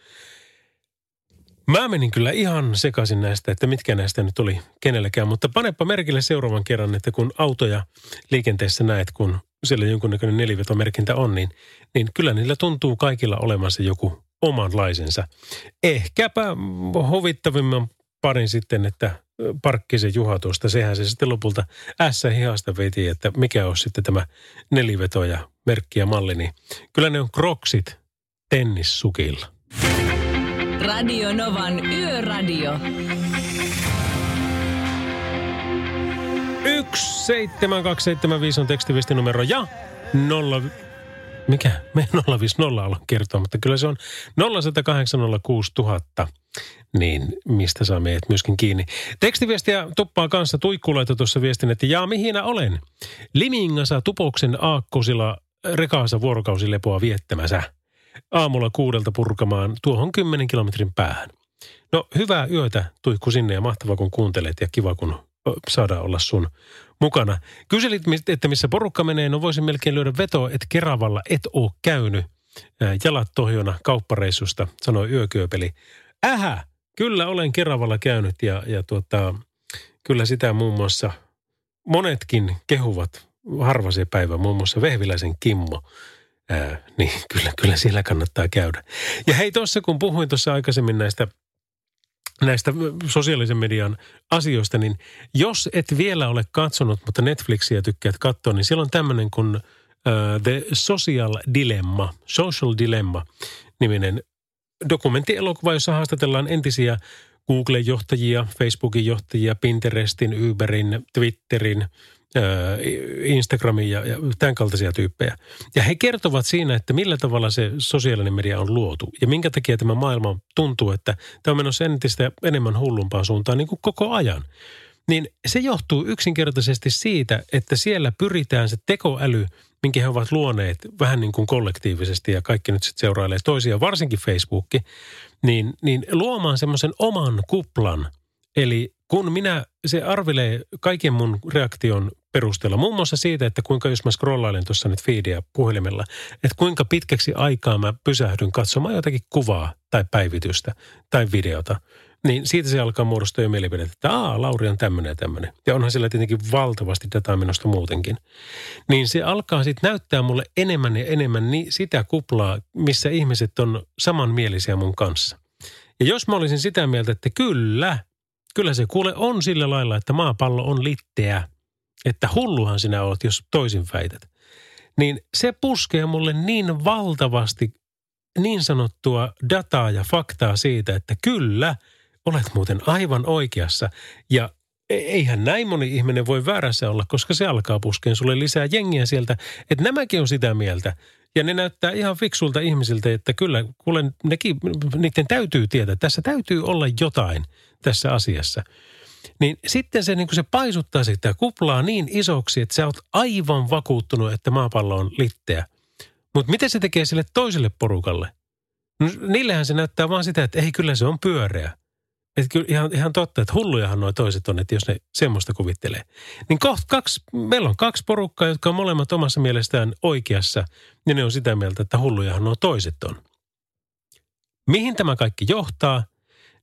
Mä menin kyllä ihan sekaisin näistä, että mitkä näistä nyt oli kenellekään, mutta panepa merkille seuraavan kerran, että kun autoja liikenteessä näet, kun siellä jonkunnäköinen nelivetomerkintä on, niin, niin kyllä niillä tuntuu kaikilla olemassa joku omanlaisensa. Ehkäpä huvittavimman parin sitten, että Parkkisen Juha tuosta, sehän se sitten lopulta ässä hihasta veti, että mikä on sitten tämä neliveto ja merkki ja malli, niin kyllä ne on kroksit tennissukilla. Radio Novan Yöradio. 17275 on tekstivistinumero ja 0 mikä? Me 050 alan kertoa, mutta kyllä se on 0806000. Niin mistä saa meidät myöskin kiinni. Tekstiviestiä tuppaa kanssa tuikkuleita tuossa viestin, että jaa mihinä olen. Limingassa Tupoksen aakkosilla rekaansa vuorokausilepoa viettämässä. Aamulla kuudelta purkamaan tuohon 10 kilometrin päähän. No hyvää yötä tuikku sinne ja mahtavaa kun kuuntelet ja kiva kun saadaan olla sun mukana. Kyselit, että missä porukka menee, no voisin melkein lyödä vetoa, että Keravalla et oo käynyt jalat tohjona kauppareissusta, sanoi yökyöpeli. Ähä, kyllä olen Keravalla käynyt ja, ja tuota, kyllä sitä muun muassa monetkin kehuvat harva se päivä, muun muassa Vehviläisen Kimmo. Ää, niin kyllä, kyllä siellä kannattaa käydä. Ja hei tuossa kun puhuin tuossa aikaisemmin näistä näistä sosiaalisen median asioista, niin jos et vielä ole katsonut, mutta Netflixiä tykkäät katsoa, niin siellä on tämmöinen kuin uh, The Social Dilemma, Social Dilemma niminen dokumenttielokuva, jossa haastatellaan entisiä Google-johtajia, Facebookin johtajia, Pinterestin, Uberin, Twitterin, Instagramin ja, ja tämän kaltaisia tyyppejä. Ja he kertovat siinä, että millä tavalla se sosiaalinen media on luotu ja minkä takia tämä maailma tuntuu, että tämä on menossa entistä enemmän hullumpaan suuntaan niin kuin koko ajan. Niin se johtuu yksinkertaisesti siitä, että siellä pyritään se tekoäly, minkä he ovat luoneet vähän niin kuin kollektiivisesti ja kaikki nyt sitten seurailee toisia, varsinkin Facebookki, niin, niin luomaan semmoisen oman kuplan. Eli kun minä, se arvelee kaiken mun reaktion perusteella. Muun muassa siitä, että kuinka jos mä scrollailen tuossa nyt feedia puhelimella, että kuinka pitkäksi aikaa mä pysähdyn katsomaan jotakin kuvaa tai päivitystä tai videota. Niin siitä se alkaa muodostua jo mielipide, että aa, Lauri on tämmöinen ja tämmöinen. Ja onhan sillä tietenkin valtavasti dataa minusta muutenkin. Niin se alkaa sitten näyttää mulle enemmän ja enemmän niin sitä kuplaa, missä ihmiset on samanmielisiä mun kanssa. Ja jos mä olisin sitä mieltä, että kyllä, kyllä se kuule on sillä lailla, että maapallo on litteä – että hulluhan sinä olet, jos toisin väität. Niin se puskee mulle niin valtavasti niin sanottua dataa ja faktaa siitä, että kyllä, olet muuten aivan oikeassa. Ja eihän näin moni ihminen voi väärässä olla, koska se alkaa puskeen sulle lisää jengiä sieltä, että nämäkin on sitä mieltä. Ja ne näyttää ihan fiksulta ihmisiltä, että kyllä, kuule, nekin, niiden täytyy tietää, tässä täytyy olla jotain tässä asiassa. Niin sitten se, niin se paisuttaa sitä kuplaa niin isoksi, että sä oot aivan vakuuttunut, että maapallo on litteä. Mutta miten se tekee sille toiselle porukalle? No, niillähän se näyttää vaan sitä, että ei kyllä se on pyöreä. Että kyllä ihan, ihan totta, että hullujahan nuo toiset on, että jos ne semmoista kuvittelee. Niin kohta kaksi, meillä on kaksi porukkaa, jotka on molemmat omassa mielestään oikeassa, niin ne on sitä mieltä, että hullujahan nuo toiset on. Mihin tämä kaikki johtaa –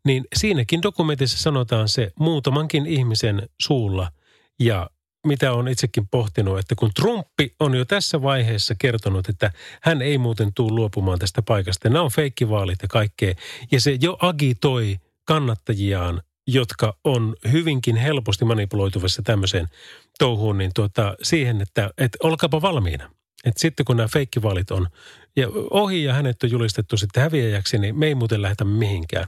niin siinäkin dokumentissa sanotaan se muutamankin ihmisen suulla ja mitä on itsekin pohtinut, että kun Trumpi on jo tässä vaiheessa kertonut, että hän ei muuten tule luopumaan tästä paikasta. Nämä on feikkivaalit ja kaikkea. Ja se jo agitoi kannattajiaan, jotka on hyvinkin helposti manipuloituvassa tämmöiseen touhuun, niin tuota, siihen, että, että olkaapa valmiina. Että sitten kun nämä feikkivaalit on ja ohi ja hänet on julistettu sitten häviäjäksi, niin me ei muuten lähetä mihinkään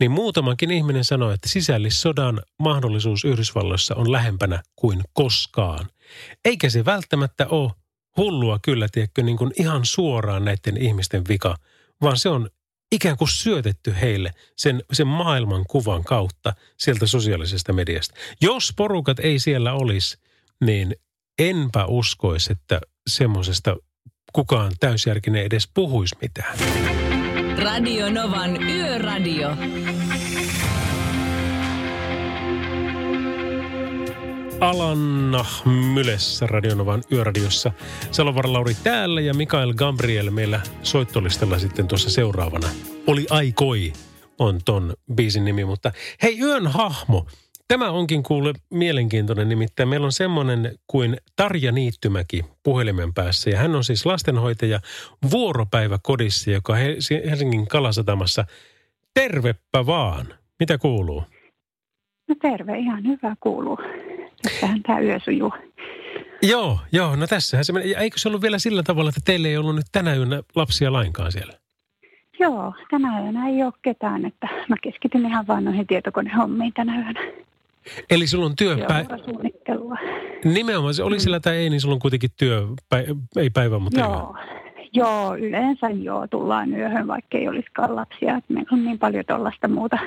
niin muutamankin ihminen sanoi, että sisällissodan mahdollisuus Yhdysvalloissa on lähempänä kuin koskaan. Eikä se välttämättä ole hullua kyllä, tiedätkö, niin kuin ihan suoraan näiden ihmisten vika, vaan se on ikään kuin syötetty heille sen, sen maailman kuvan kautta sieltä sosiaalisesta mediasta. Jos porukat ei siellä olisi, niin enpä uskoisi, että semmoisesta kukaan täysjärkinen edes puhuisi mitään. Radio Novan Yöradio. Alanna Mylessä Radionovan yöradiossa. Salovaara Lauri täällä ja Mikael Gabriel meillä soittolistalla sitten tuossa seuraavana. Oli aikoi on ton biisin nimi, mutta hei yön hahmo. Tämä onkin kuule mielenkiintoinen, nimittäin meillä on semmoinen kuin Tarja Niittymäki puhelimen päässä. Ja hän on siis lastenhoitaja vuoropäiväkodissa, joka Helsingin Kalasatamassa. Tervepä vaan. Mitä kuuluu? No terve, ihan hyvä kuuluu. Tässähän tämä yö sujuu. Joo, joo, no tässähän se menee. Eikö se ollut vielä sillä tavalla, että teille ei ollut nyt tänä yönä lapsia lainkaan siellä? Joo, tänä yönä ei ole ketään, että mä keskityn ihan vain noihin tietokonehommiin tänä yönä. Eli sulla on työpäivä... Nimenomaan, se oli mm. sillä tai ei, niin sulla on kuitenkin työ, ei päivä, mutta Joo. Joo, yleensä joo, tullaan yöhön, vaikka ei olisikaan lapsia. Että meillä on niin paljon tuollaista muuta,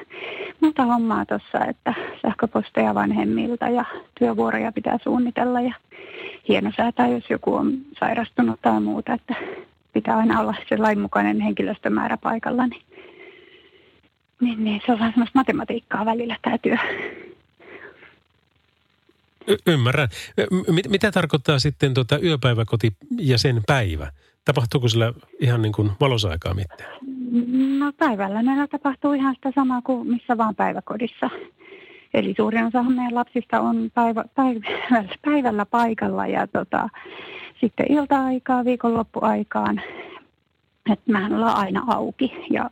muuta hommaa tuossa, että sähköposteja vanhemmilta ja työvuoroja pitää suunnitella ja hienosäätää, jos joku on sairastunut tai muuta, että pitää aina olla se lainmukainen henkilöstömäärä paikalla, niin, niin, niin se on vähän semmoista matematiikkaa välillä tämä työ. Y- ymmärrän. M- mitä tarkoittaa sitten tuota yöpäiväkoti ja sen päivä? Tapahtuuko sillä ihan niin kuin valosaikaa mitään? No päivällä näillä tapahtuu ihan sitä samaa kuin missä vaan päiväkodissa. Eli suurin osa meidän lapsista on päivä, päivällä, päivällä paikalla ja tota, sitten ilta-aikaa, viikonloppuaikaan. Että mehän ollaan aina auki ja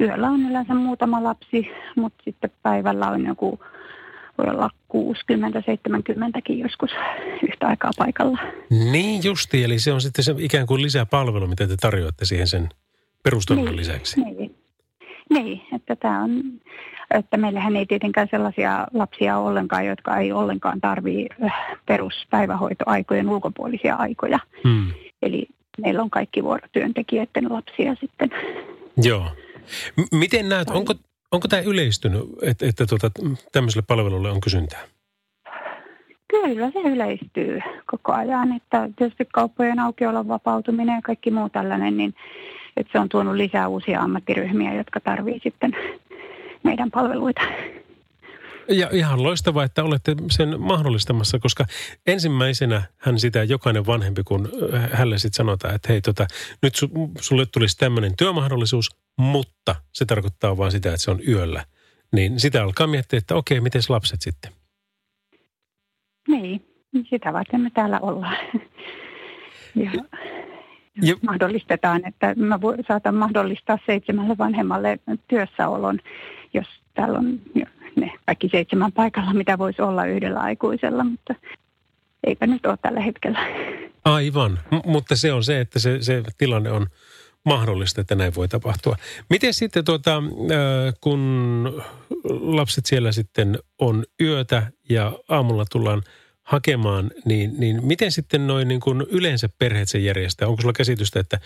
yöllä on yleensä muutama lapsi, mutta sitten päivällä on joku voi olla 60-70kin joskus yhtä aikaa paikalla. Niin justi, eli se on sitten se ikään kuin lisäpalvelu, mitä te tarjoatte siihen sen perustoiminnan niin, lisäksi. Niin, niin että tämä on, että meillähän ei tietenkään sellaisia lapsia ole ollenkaan, jotka ei ollenkaan tarvii äh, peruspäivähoitoaikojen ulkopuolisia aikoja. Hmm. Eli meillä on kaikki vuorotyöntekijöiden lapsia sitten. Joo. M- miten näet, onko, Onko tämä yleistynyt, että, että tuota, tämmöiselle palvelulle on kysyntää? Kyllä se yleistyy koko ajan, että tietysti kauppojen aukiolon vapautuminen ja kaikki muu tällainen, niin että se on tuonut lisää uusia ammattiryhmiä, jotka tarvii sitten meidän palveluita. Ja ihan loistavaa, että olette sen mahdollistamassa, koska ensimmäisenä hän sitä jokainen vanhempi, kun äh, hänelle sitten sanotaan, että hei tota, nyt su, sulle tulisi tämmöinen työmahdollisuus, mutta se tarkoittaa vaan sitä, että se on yöllä. Niin sitä alkaa miettiä, että okei, miten lapset sitten? Niin, sitä varten me täällä ollaan. Ja, ja, Ja- mahdollistetaan, että mä saatan mahdollistaa seitsemälle vanhemmalle työssäolon, jos täällä on ne kaikki seitsemän paikalla, mitä voisi olla yhdellä aikuisella, mutta eipä nyt ole tällä hetkellä. Aivan, M- mutta se on se, että se, se tilanne on mahdollista, että näin voi tapahtua. Miten sitten tuota, kun lapset siellä sitten on yötä ja aamulla tullaan hakemaan, niin, niin miten sitten noin niin kuin yleensä perheet sen järjestää? Onko sulla käsitystä, että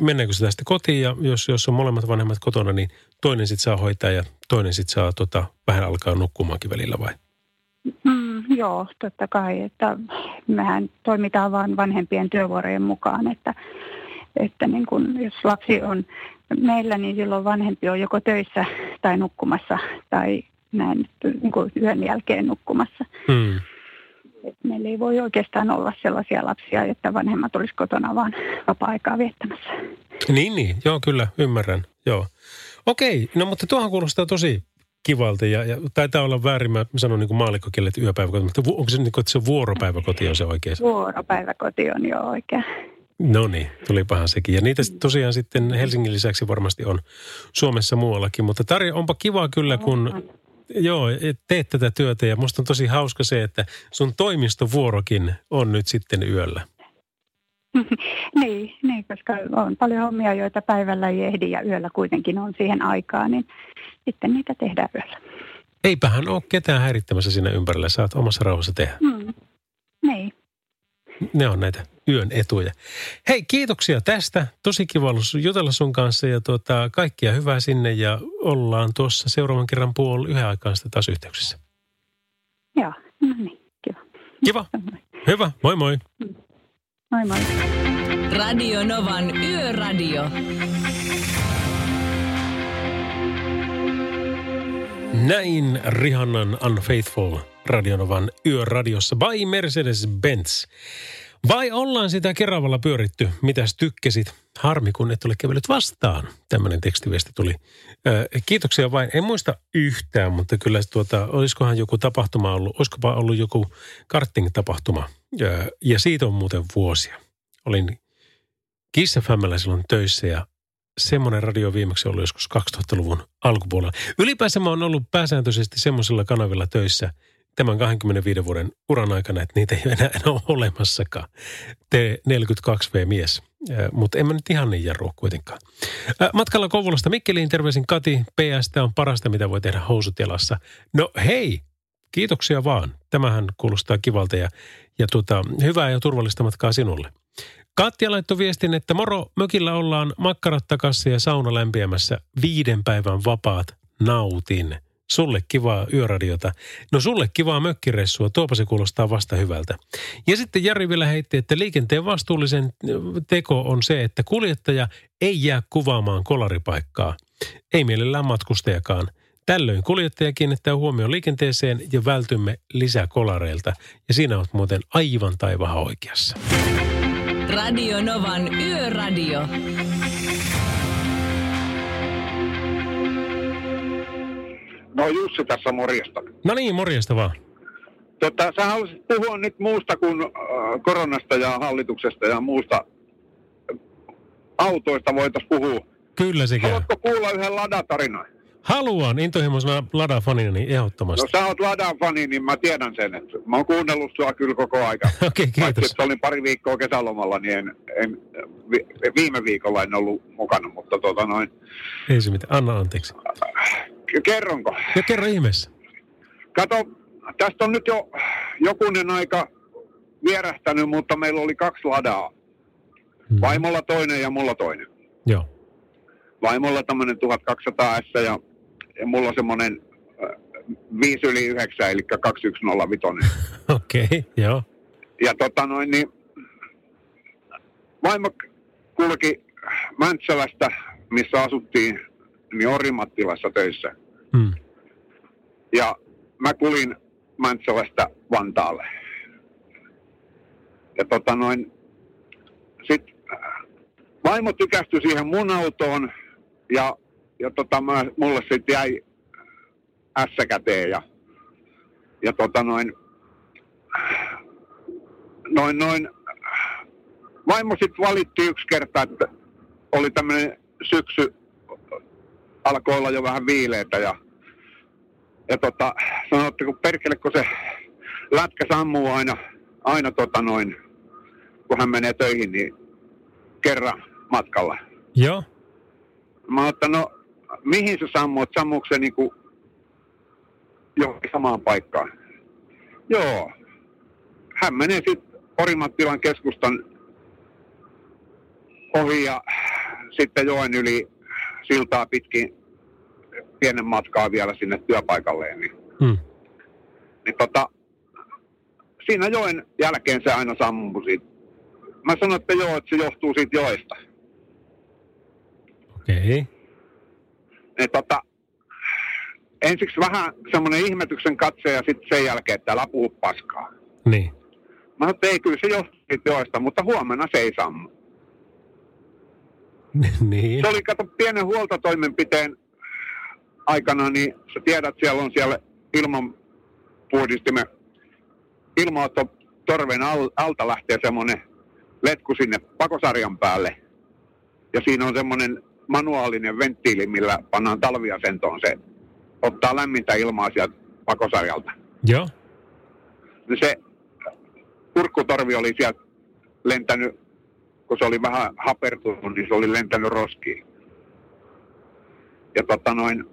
mennäänkö sitä sitten kotiin ja jos, jos on molemmat vanhemmat kotona, niin toinen sitten saa hoitaa ja toinen sitten saa tota, vähän alkaa nukkumaankin välillä vai? Mm, joo, totta kai, että mehän toimitaan vain vanhempien työvuorojen mukaan, että, että niin kun, jos lapsi on meillä, niin silloin vanhempi on joko töissä tai nukkumassa tai näin niin kuin yön jälkeen nukkumassa. Hmm. Et meillä ei voi oikeastaan olla sellaisia lapsia, että vanhemmat olisi kotona vaan vapaa-aikaa viettämässä. Niin, niin. Joo, kyllä. Ymmärrän. Joo. Okei. No, mutta tuohan kuulostaa tosi kivalta ja, ja taitaa olla väärin, mä sanon niin kuin maallikkokielellä, että yöpäiväkoti, mutta onko se niin kuin, että se vuoropäiväkoti on se oikein? Vuoropäiväkoti on jo oikein. No niin, tulipahan sekin. Ja niitä tosiaan sitten Helsingin lisäksi varmasti on Suomessa muuallakin. Mutta Tarja, onpa kiva kyllä, kun joo, et teet tätä työtä. Ja musta on tosi hauska se, että sun toimistovuorokin on nyt sitten yöllä. niin, niin, koska on paljon hommia, joita päivällä ei ehdi ja yöllä kuitenkin on siihen aikaan, niin sitten niitä tehdään yöllä. Eipähän ole ketään häirittämässä siinä ympärillä. Saat omassa rauhassa tehdä. Mm. Niin. Ne on näitä yön etuja. Hei, kiitoksia tästä. Tosi kiva ollut jutella sun kanssa ja tuota, kaikkia hyvää sinne ja ollaan tuossa seuraavan kerran puoli yhden aikaan sitten taas yhteyksissä. Joo, no niin, kiva. Kiva. Hyvä, moi moi. Moi moi. Radio Novan Yöradio. Näin Rihannan Unfaithful Radionovan yöradiossa by Mercedes-Benz. Vai ollaan sitä Keravalla pyöritty? Mitäs tykkäsit? Harmi, kun et ole kävellyt vastaan. Tämmöinen tekstiviesti tuli. Ö, kiitoksia vain. En muista yhtään, mutta kyllä tuota, olisikohan joku tapahtuma ollut, olisikopa ollut joku karting-tapahtuma. Ö, ja siitä on muuten vuosia. Olin Kiss FMllä silloin töissä ja semmoinen radio viimeksi ollut joskus 2000-luvun alkupuolella. Ylipäänsä mä oon ollut pääsääntöisesti semmoisilla kanavilla töissä tämän 25 vuoden uran aikana, että niitä ei enää ole olemassakaan. T42V-mies, mutta en mä nyt ihan niin jarrua kuitenkaan. Matkalla Kouvolasta Mikkeliin terveisin Kati. PS, tää on parasta, mitä voi tehdä housut jalassa. No hei, kiitoksia vaan. Tämähän kuulostaa kivalta ja, ja tota, hyvää ja turvallista matkaa sinulle. Katja laittoi viestin, että moro, mökillä ollaan makkarat takassa ja sauna lämpiämässä. Viiden päivän vapaat, nautin. Sulle kivaa yöradiota. No sulle kivaa mökkiressua, tuopa se kuulostaa vasta hyvältä. Ja sitten Jari vielä heitti, että liikenteen vastuullisen teko on se, että kuljettaja ei jää kuvaamaan kolaripaikkaa. Ei mielellään matkustajakaan. Tällöin kuljettaja kiinnittää huomioon liikenteeseen ja vältymme lisäkolareilta. Ja siinä olet muuten aivan taivahan oikeassa. Radio Novan Yöradio. No Jussi tässä morjesta. No niin, morjesta vaan. Tota, sä haluaisit puhua nyt muusta kuin äh, koronasta ja hallituksesta ja muusta autoista voitaisiin puhua. Kyllä se käy. Haluatko kuulla yhden Lada-tarinan? Haluan intohimoisena Lada-fanina, niin ehdottomasti. No sä oot Ladan fani, niin mä tiedän sen. Että mä oon kuunnellut sua kyllä koko aika. Okei, Paitsi, kiitos. että olin pari viikkoa kesälomalla, niin en, en, vi, viime viikolla en ollut mukana, mutta tota noin. Ei se mitään. Anna anteeksi. Kerronko? Ja kerro ihmeessä. Kato, tästä on nyt jo jokunen aika vierähtänyt, mutta meillä oli kaksi ladaa. Mm. Vaimolla toinen ja mulla toinen. Joo. Vaimolla tämmöinen 1200 S ja, ja mulla semmoinen äh, 5 yli 9, eli 2105. Okei, okay, joo. Ja tota noin, niin vaimo kulki Mäntsälästä, missä asuttiin, niin Orimattilassa töissä. Mm. Ja mä kulin Mäntsälasta Vantaalle. Ja tota noin, sit äh, vaimo tykästyi siihen mun autoon ja, ja tota mä, mulle sitten jäi ässä käteen ja, ja tota noin, noin, noin, vaimo sitten valitti yksi kerta, että oli tämmöinen syksy, alkoi olla jo vähän viileitä ja, ja tota, sanoi, että kun perkele, kun se lätkä sammuu aina, aina tota noin, kun hän menee töihin, niin kerran matkalla. Joo. Mä oon, no, mihin se sammuu, että sammuuko se niinku johonkin samaan paikkaan? Joo. Hän menee sitten Orimattilan keskustan ohi ja sitten joen yli siltaa pitkin pienen matkaa vielä sinne työpaikalleen. Niin, Hmm. niin tota, siinä joen jälkeen se aina sammuu siitä. Mä sanoin, että joo, että se johtuu siitä joesta. Okei. Okay. Niin tota, ensiksi vähän semmoinen ihmetyksen katse ja sitten sen jälkeen, että älä puhu paskaa. Niin. Mä sanoin, että ei, kyllä se johtuu siitä joesta, mutta huomenna se ei sammu. niin. Se oli, kato, pienen huoltotoimenpiteen aikana, niin sä tiedät, siellä on siellä ilman puhdistimen ilmaotto torven al, alta lähtee semmoinen letku sinne pakosarjan päälle. Ja siinä on semmoinen manuaalinen venttiili, millä pannaan talviasentoon se, ottaa lämmintä ilmaa sieltä pakosarjalta. Joo. Se kurkkutorvi oli sieltä lentänyt, kun se oli vähän hapertunut, niin se oli lentänyt roskiin. Ja tota noin,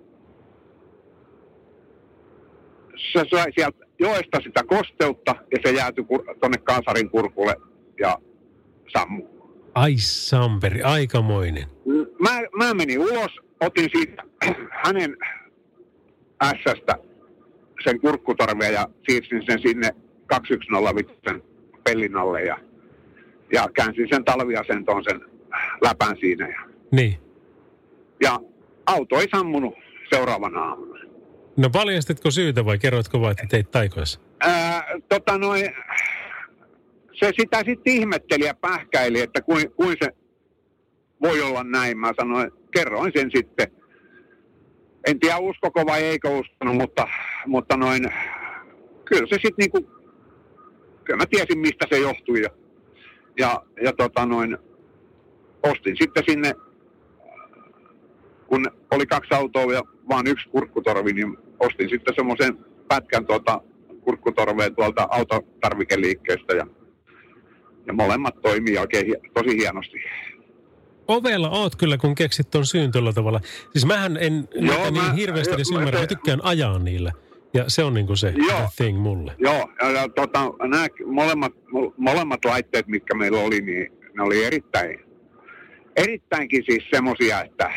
se sai sieltä joesta sitä kosteutta ja se jäätyi kur- tonne Kaasarin kurkulle ja sammu. Ai Samperi, aikamoinen. Mä, mä menin ulos, otin siitä hänen ässästä sen kurkkutorvea ja siirsin sen sinne 2105 pellin alle ja, ja käänsin sen talviasentoon sen läpän siinä. Ja, Niin. ja auto ei sammunut seuraavana aamuna. No paljastitko syytä vai kerroitko vain, että teit taikoissa? Ää, tota noin, se sitä sitten ihmetteli ja pähkäili, että kuin, kuin se voi olla näin. Mä sanoin, kerroin sen sitten. En tiedä uskoko vai eikö uskonut, mutta, mutta noin, kyllä se sitten niinku, kyllä mä tiesin mistä se johtui. Ja, ja, ja tota noin, ostin sitten sinne, kun oli kaksi autoa ja vaan yksi kurkkutorvi, niin ostin sitten semmoisen pätkän tuota kurkkutorvea tuolta autotarvikeliikkeestä ja, ja molemmat toimii oikein tosi hienosti. Ovella oot kyllä, kun keksit ton syyn tuolla tavalla. Siis mähän en Joo, niin mä- hirveästi edes mä- ymmärrä. Mä tykkään ajaa niillä. Ja se on niinku se Joo. thing mulle. Joo, ja, ja tota, nämä molemmat, mo- molemmat laitteet, mitkä meillä oli, niin ne oli erittäin, erittäinkin siis semmosia, että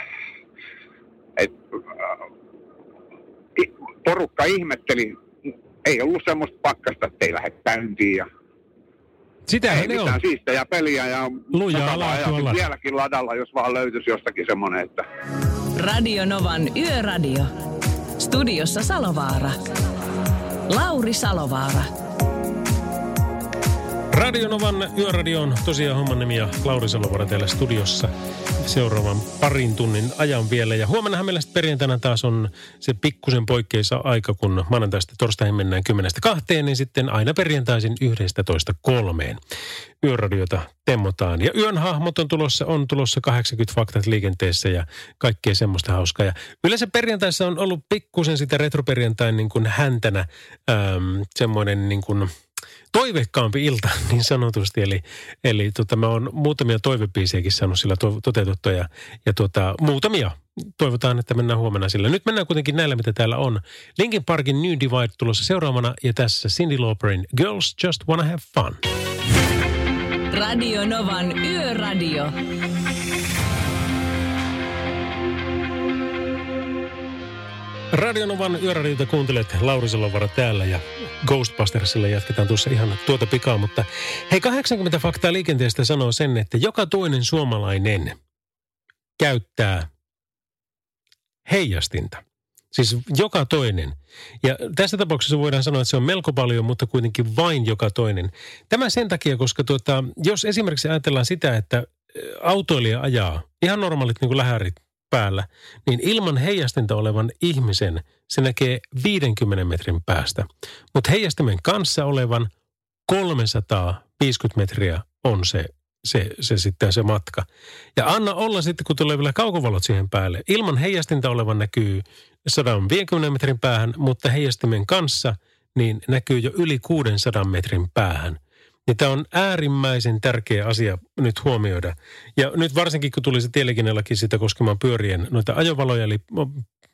et, äh, porukka ihmetteli, ei ollut semmoista pakkasta, että ei lähde käyntiin ja Sitähän ei ne on. mitään siistejä peliä ja Lujaa laatua ja vieläkin ladalla, jos vaan löytyisi jostakin semmoinen, että Radio Novan Yöradio. Studiossa Salovaara. Lauri Salovaara. Radionovan Yöradio on tosiaan homman nimi ja Lauri Salovaara täällä studiossa seuraavan parin tunnin ajan vielä. Ja huomennahan meillä sitten perjantaina taas on se pikkusen poikkeisa aika, kun maanantaista torstaihin mennään 10 kahteen, niin sitten aina perjantaisin 11 kolmeen. Yöradiota temmotaan. Ja yön hahmot on tulossa, on tulossa 80 faktat liikenteessä ja kaikkea semmoista hauskaa. Ja yleensä perjantaissa on ollut pikkusen sitä retroperjantain niin kuin häntänä äm, semmoinen niin kuin toiveikkaampi ilta niin sanotusti. Eli, eli tota, mä oon muutamia toivepiisejäkin saanut sillä to, toteutettua ja, ja tota, muutamia. Toivotaan, että mennään huomenna sillä. Nyt mennään kuitenkin näillä, mitä täällä on. Linkin Parkin New Divide tulossa seuraavana ja tässä Cindy Lauperin Girls Just Wanna Have Fun. Radio Novan Yöradio. Radionovan yöradiota kuuntelet Lauri Salovara täällä ja Ghostbustersilla jatketaan tuossa ihan tuota pikaa, mutta hei 80 faktaa liikenteestä sanoo sen, että joka toinen suomalainen käyttää heijastinta. Siis joka toinen. Ja tässä tapauksessa voidaan sanoa, että se on melko paljon, mutta kuitenkin vain joka toinen. Tämä sen takia, koska tuota, jos esimerkiksi ajatellaan sitä, että autoilija ajaa ihan normaalit niin kuin lähärit päällä, niin ilman heijastinta olevan ihmisen se näkee 50 metrin päästä. Mutta heijastimen kanssa olevan 350 metriä on se, se, se sitten se matka. Ja anna olla sitten, kun tulee vielä kaukovalot siihen päälle. Ilman heijastinta olevan näkyy 150 metrin päähän, mutta heijastimen kanssa niin näkyy jo yli 600 metrin päähän. Niin tämä on äärimmäisen tärkeä asia nyt huomioida. Ja nyt varsinkin, kun tuli se tieliikennelaki sitä koskemaan pyörien noita ajovaloja, eli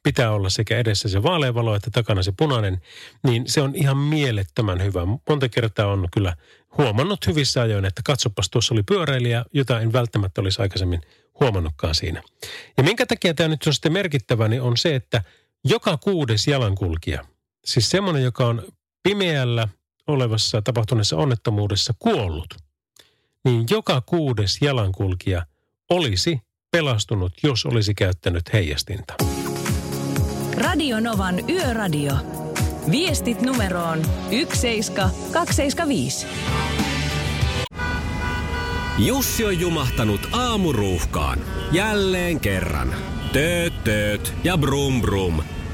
pitää olla sekä edessä se vaalea valo että takana se punainen, niin se on ihan mielettömän hyvä. Monta kertaa on kyllä huomannut hyvissä ajoin, että katsopas tuossa oli pyöräilijä, jota en välttämättä olisi aikaisemmin huomannutkaan siinä. Ja minkä takia tämä nyt on sitten merkittävä, niin on se, että joka kuudes jalankulkija, siis semmoinen, joka on pimeällä olevassa tapahtuneessa onnettomuudessa kuollut, niin joka kuudes jalankulkija olisi pelastunut, jos olisi käyttänyt heijastinta. Radio Novan Yöradio. Viestit numeroon 17275. Jussi on jumahtanut aamuruuhkaan. Jälleen kerran. Tööt, tööt ja brum brum.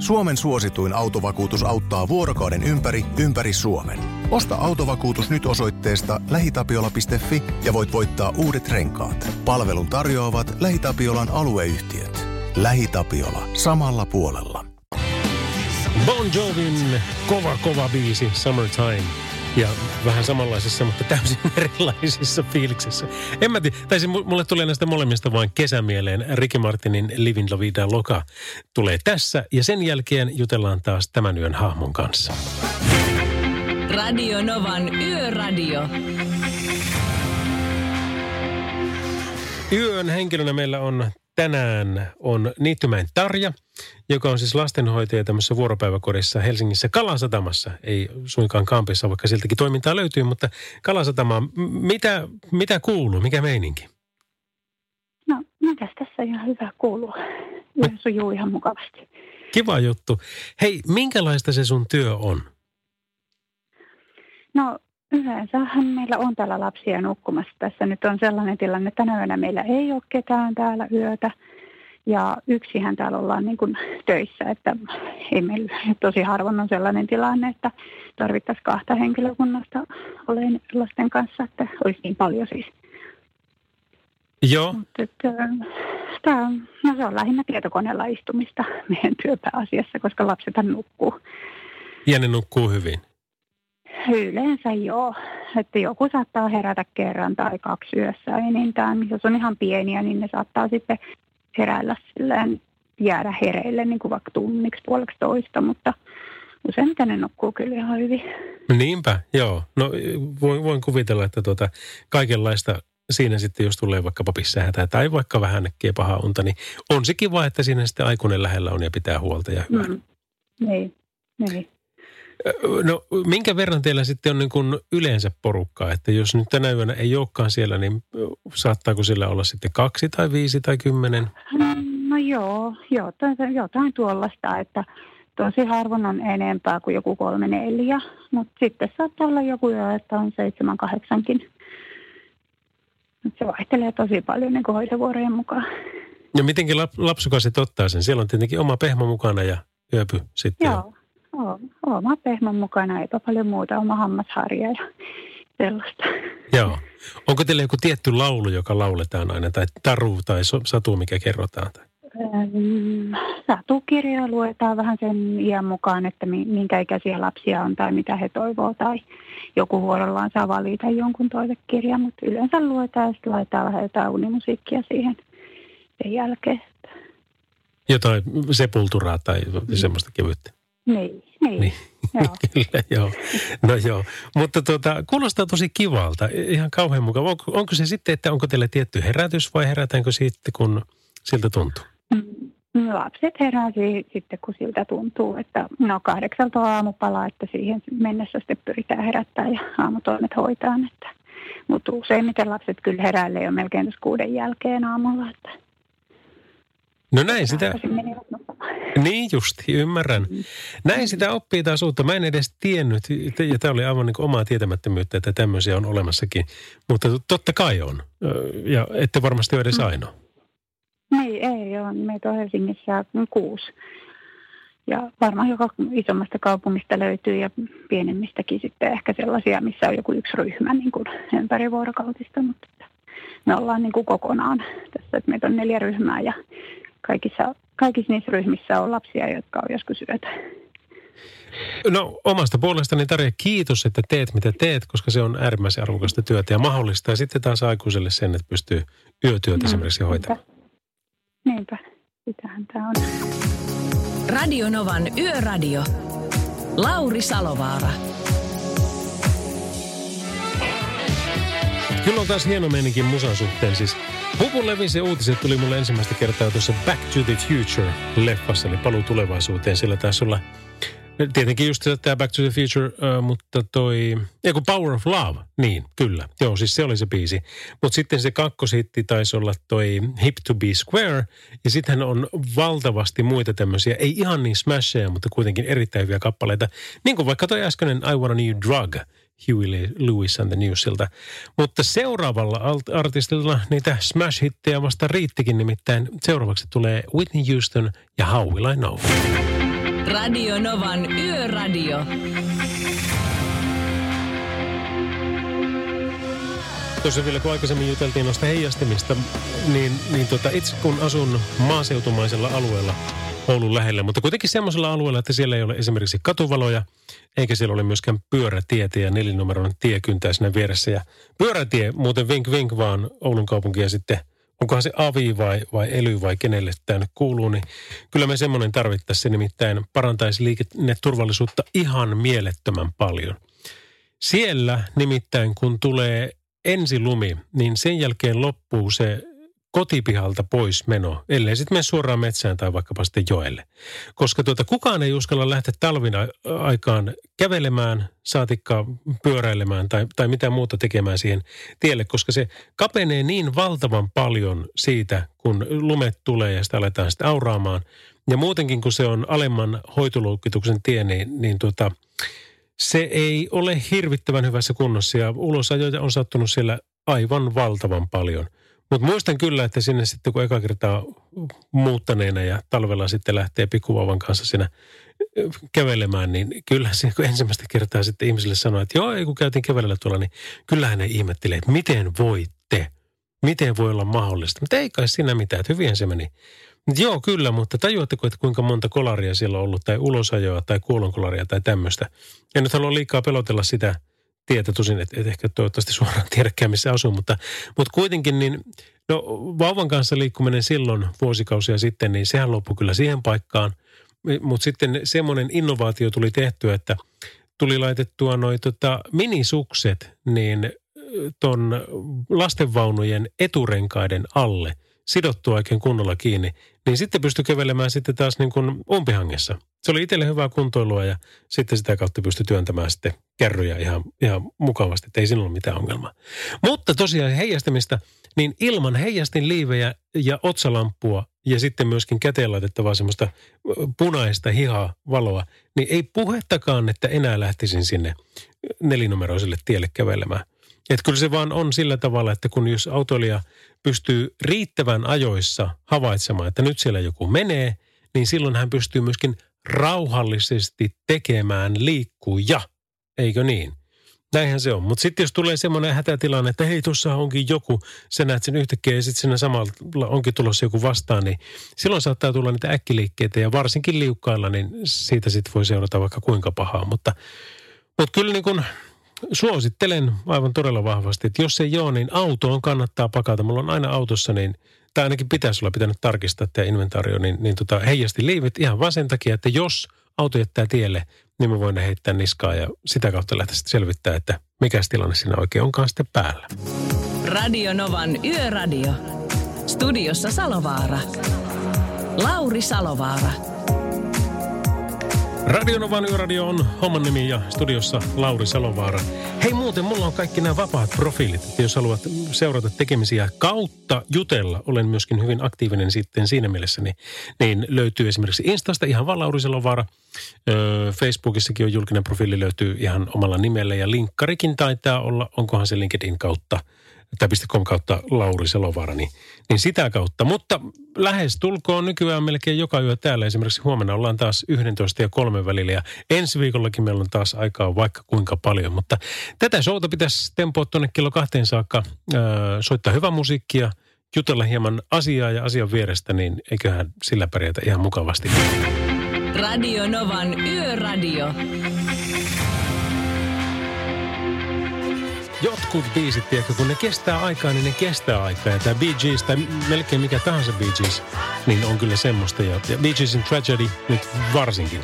Suomen suosituin autovakuutus auttaa vuorokauden ympäri, ympäri Suomen. Osta autovakuutus nyt osoitteesta lähitapiola.fi ja voit voittaa uudet renkaat. Palvelun tarjoavat LähiTapiolan alueyhtiöt. LähiTapiola. Samalla puolella. Bon Jovin kova kova biisi Summertime. Ja vähän samanlaisissa, mutta täysin erilaisissa fiiliksissä. En mä tiedä, tai mulle tulee näistä molemmista vain kesämieleen. Ricky Martinin Livin La Vida Loca tulee tässä ja sen jälkeen jutellaan taas tämän yön hahmon kanssa. Radio Novan Yöradio. Yön henkilönä meillä on tänään on Niittymäen Tarja, joka on siis lastenhoitaja tämmöisessä vuoropäiväkodissa Helsingissä Kalasatamassa. Ei suinkaan Kampissa, vaikka siltäkin toimintaa löytyy, mutta Kalasatama. Mitä, mitä kuuluu? Mikä meininki? No, mitäs tässä ihan hyvä kuuluu. Ja sujuu ihan mukavasti. Kiva juttu. Hei, minkälaista se sun työ on? No Yleensähän meillä on täällä lapsia nukkumassa. Tässä nyt on sellainen tilanne, että tänä yönä meillä ei ole ketään täällä yötä. Ja yksihän täällä ollaan niin kuin töissä, että ei meillä tosi harvoin on sellainen tilanne, että tarvittaisiin kahta henkilökunnasta olen lasten kanssa, että olisi niin paljon siis. Joo. Mutta että, tämä, no se on lähinnä tietokoneella istumista meidän työpääasiassa, koska lapset nukkuu. Ja ne nukkuu hyvin? Yleensä joo. Että joku saattaa herätä kerran tai kaksi yössä enintään. Jos on ihan pieniä, niin ne saattaa sitten heräillä silleen jäädä hereille niin kuin vaikka tunniksi puoleksi toista, mutta useimmiten ne nukkuu kyllä ihan hyvin. Niinpä, joo. No voin, voin kuvitella, että tuota, kaikenlaista siinä sitten, jos tulee vaikka pissähätä tai vaikka vähän näkee pahaa unta, niin on se kiva, että siinä sitten aikuinen lähellä on ja pitää huolta ja hyvää. Mm. Niin, niin. No minkä verran teillä sitten on niin kuin yleensä porukkaa, että jos nyt tänä yönä ei olekaan siellä, niin saattaako sillä olla sitten kaksi tai viisi tai kymmenen? No joo, jotain, jotain tuollaista, että tosi harvoin on enempää kuin joku kolme neljä, mutta sitten saattaa olla joku yö, että on seitsemän kahdeksankin. Se vaihtelee tosi paljon niin hoitovuorojen mukaan. Ja mitenkin lapsukaset ottaa sen? Siellä on tietenkin oma pehmo mukana ja yöpy sitten. Joo, oma pehmän mukana, eipä paljon muuta, oma hammasharja ja sellaista. Joo. Onko teillä joku tietty laulu, joka lauletaan aina, tai taru tai satu, mikä kerrotaan? Satukirjoja luetaan vähän sen iän mukaan, että minkä ikäisiä lapsia on tai mitä he toivoo, tai joku vuorollaan saa valita jonkun toivekirjan, mutta yleensä luetaan ja sitten laitetaan vähän jotain unimusiikkia siihen sen jälkeen. Jotain sepulturaa tai semmoista kevyttä. Niin, niin. niin. Joo. Kyllä, joo. No joo. Mutta tuota, kuulostaa tosi kivalta. Ihan kauhean mukava. Onko, onko se sitten, että onko teillä tietty herätys vai herätäänkö sitten, kun siltä tuntuu? Mm, Lapset heräsi sitten, kun siltä tuntuu, että no kahdeksalta on aamupala, että siihen mennessä sitten pyritään herättää ja aamutoimet hoitaa. Että, mutta useimmiten lapset kyllä heräilee jo melkein kuuden jälkeen aamulla. Että No näin sitä, niin justi, ymmärrän. Näin sitä oppii taas uutta. Mä en edes tiennyt, ja tämä oli aivan niin omaa tietämättömyyttä, että tämmöisiä on olemassakin. Mutta totta kai on, ja ette varmasti ole edes mm. ainoa. Niin, ei ole. Meitä on Helsingissä kuusi. Ja varmaan joka isommasta kaupungista löytyy ja pienemmistäkin sitten ehkä sellaisia, missä on joku yksi ryhmä niin kuin ympärivuorokautista, mutta me ollaan niin kuin kokonaan tässä, että meitä on neljä ryhmää ja kaikissa, kaikissa niissä ryhmissä on lapsia, jotka on joskus yötä. No omasta puolestani Tarja, kiitos, että teet mitä teet, koska se on äärimmäisen arvokasta työtä ja mahdollista. Ja sitten taas aikuiselle sen, että pystyy yötyötä no, esimerkiksi hoitamaan. Niinpä, sitähän tämä on. Radio Novan Yöradio. Lauri Salovaara. Kyllä on taas hieno meininkin musan suhteen. Siis Hupun levisi uutiset tuli mulle ensimmäistä kertaa tuossa Back to the Future-leffassa, eli paluu tulevaisuuteen. Sillä taisi olla tietenkin just tämä Back to the Future, mutta toi, kun Power of Love, niin kyllä. Joo, siis se oli se biisi. Mutta sitten se kakkoshitti taisi olla toi Hip to be Square, ja sitten on valtavasti muita tämmöisiä, ei ihan niin smasheja, mutta kuitenkin erittäin hyviä kappaleita. Niin kuin vaikka toi äskeinen I Want a New Drug – Huey Lewis and the Newsilta. Mutta seuraavalla artistilla niitä smash-hittejä vasta riittikin, nimittäin seuraavaksi tulee Whitney Houston ja How Will I Know. Radio Novan Yöradio. Tuossa vielä kun aikaisemmin juteltiin noista heijastimista, niin, niin tota, itse kun asun maaseutumaisella alueella Oulun lähellä, mutta kuitenkin semmoisella alueella, että siellä ei ole esimerkiksi katuvaloja – eikä siellä ole myöskään pyörätietä ja nelinumeroinen tie kyntää siinä vieressä. Ja pyörätie, muuten vink vink vaan Oulun kaupunkia sitten, onkohan se avi vai, vai ely vai kenelle tämä nyt kuuluu, niin kyllä me semmoinen tarvittaisiin. Se nimittäin parantaisi liikenneturvallisuutta ihan mielettömän paljon. Siellä nimittäin kun tulee ensilumi, niin sen jälkeen loppuu se kotipihalta pois meno, ellei sitten mene suoraan metsään tai vaikkapa sitten joelle. Koska tuota, kukaan ei uskalla lähteä talvina aikaan kävelemään, saatikka pyöräilemään tai, tai mitä muuta tekemään siihen tielle, koska se kapenee niin valtavan paljon siitä, kun lumet tulee ja sitä aletaan sitten auraamaan. Ja muutenkin, kun se on alemman hoitoluokituksen tie, niin, niin tuota, se ei ole hirvittävän hyvässä kunnossa ja ulosajoja on sattunut siellä aivan valtavan paljon – mutta muistan kyllä, että sinne sitten kun eka kertaa muuttaneena ja talvella sitten lähtee pikkuvauvan kanssa siinä kävelemään, niin kyllä se kun ensimmäistä kertaa sitten ihmisille sanoi, että joo, kun käytiin kävellä tuolla, niin kyllähän ne ihmettelee, että miten voitte, miten voi olla mahdollista. Mutta ei kai siinä mitään, että hyvin se meni. Joo, kyllä, mutta tajuatteko, että kuinka monta kolaria siellä on ollut, tai ulosajoa, tai kuolonkolaria, tai tämmöistä. En nyt halua liikaa pelotella sitä – tietä, tosin et, et ehkä toivottavasti suoraan tiedäkään missä asuu, mutta, mutta kuitenkin niin, no vauvan kanssa liikkuminen silloin vuosikausia sitten, niin sehän loppui kyllä siihen paikkaan, mutta sitten semmoinen innovaatio tuli tehtyä, että tuli laitettua noin tota, minisukset niin ton lastenvaunujen eturenkaiden alle – sidottua oikein kunnolla kiinni, niin sitten pystyi kävelemään sitten taas niin kuin umpihangessa. Se oli itselle hyvää kuntoilua ja sitten sitä kautta pystyi työntämään sitten kerroja ihan, ihan mukavasti, että ei sinulla ole mitään ongelmaa. Mutta tosiaan heijastamista, niin ilman heijastin liivejä ja otsalampua ja sitten myöskin käteen laitettavaa semmoista punaista hihaa valoa, niin ei puhettakaan, että enää lähtisin sinne nelinumeroiselle tielle kävelemään. Että kyllä se vaan on sillä tavalla, että kun jos autoilija pystyy riittävän ajoissa havaitsemaan, että nyt siellä joku menee, niin silloin hän pystyy myöskin rauhallisesti tekemään liikkuja, eikö niin? Näinhän se on. Mutta sitten jos tulee semmoinen hätätilanne, että hei, tuossa onkin joku, sä näet sen yhtäkkiä ja sitten siinä samalla onkin tulossa joku vastaan, niin silloin saattaa tulla niitä äkkiliikkeitä ja varsinkin liukkailla, niin siitä sitten voi seurata vaikka kuinka pahaa. Mutta, mutta kyllä niin kuin suosittelen aivan todella vahvasti, että jos ei ole, niin autoon kannattaa pakata. Mulla on aina autossa, niin, tai ainakin pitäisi olla pitänyt tarkistaa tämä inventaario, niin, niin tota, heijasti liivit ihan vaan sen takia, että jos auto jättää tielle, niin me voidaan heittää niskaa ja sitä kautta lähteä sitten selvittää, että mikä tilanne siinä oikein onkaan sitten päällä. Radio Novan Yöradio. Studiossa Salovaara. Lauri Salovaara. Radionovan Yöradio on homman nimi ja studiossa Lauri Salovaara. Hei muuten, mulla on kaikki nämä vapaat profiilit. Että jos haluat seurata tekemisiä kautta jutella, olen myöskin hyvin aktiivinen sitten siinä mielessä, niin, niin löytyy esimerkiksi Instasta ihan vaan Lauri Salovaara. Öö, Facebookissakin on julkinen profiili, löytyy ihan omalla nimellä ja linkkarikin taitaa olla, onkohan se LinkedIn kautta – tai .com kautta Lauri Selovaara, niin, niin sitä kautta. Mutta lähes tulkoon nykyään melkein joka yö täällä. Esimerkiksi huomenna ollaan taas 11 ja 3 välillä ja ensi viikollakin meillä on taas aikaa vaikka kuinka paljon. Mutta tätä showta pitäisi tempoa tuonne kello kahteen saakka, äh, soittaa hyvää musiikkia, jutella hieman asiaa ja asian vierestä, niin eiköhän sillä pärjätä ihan mukavasti. Radio Novan Yöradio. Jotkut biisit, tiedätkö, kun ne kestää aikaa, niin ne kestää aikaa. Ja tämä Bee Gees, tai melkein mikä tahansa Bee Gees, niin on kyllä semmoista. Ja, Bee Geesin Tragedy nyt varsinkin.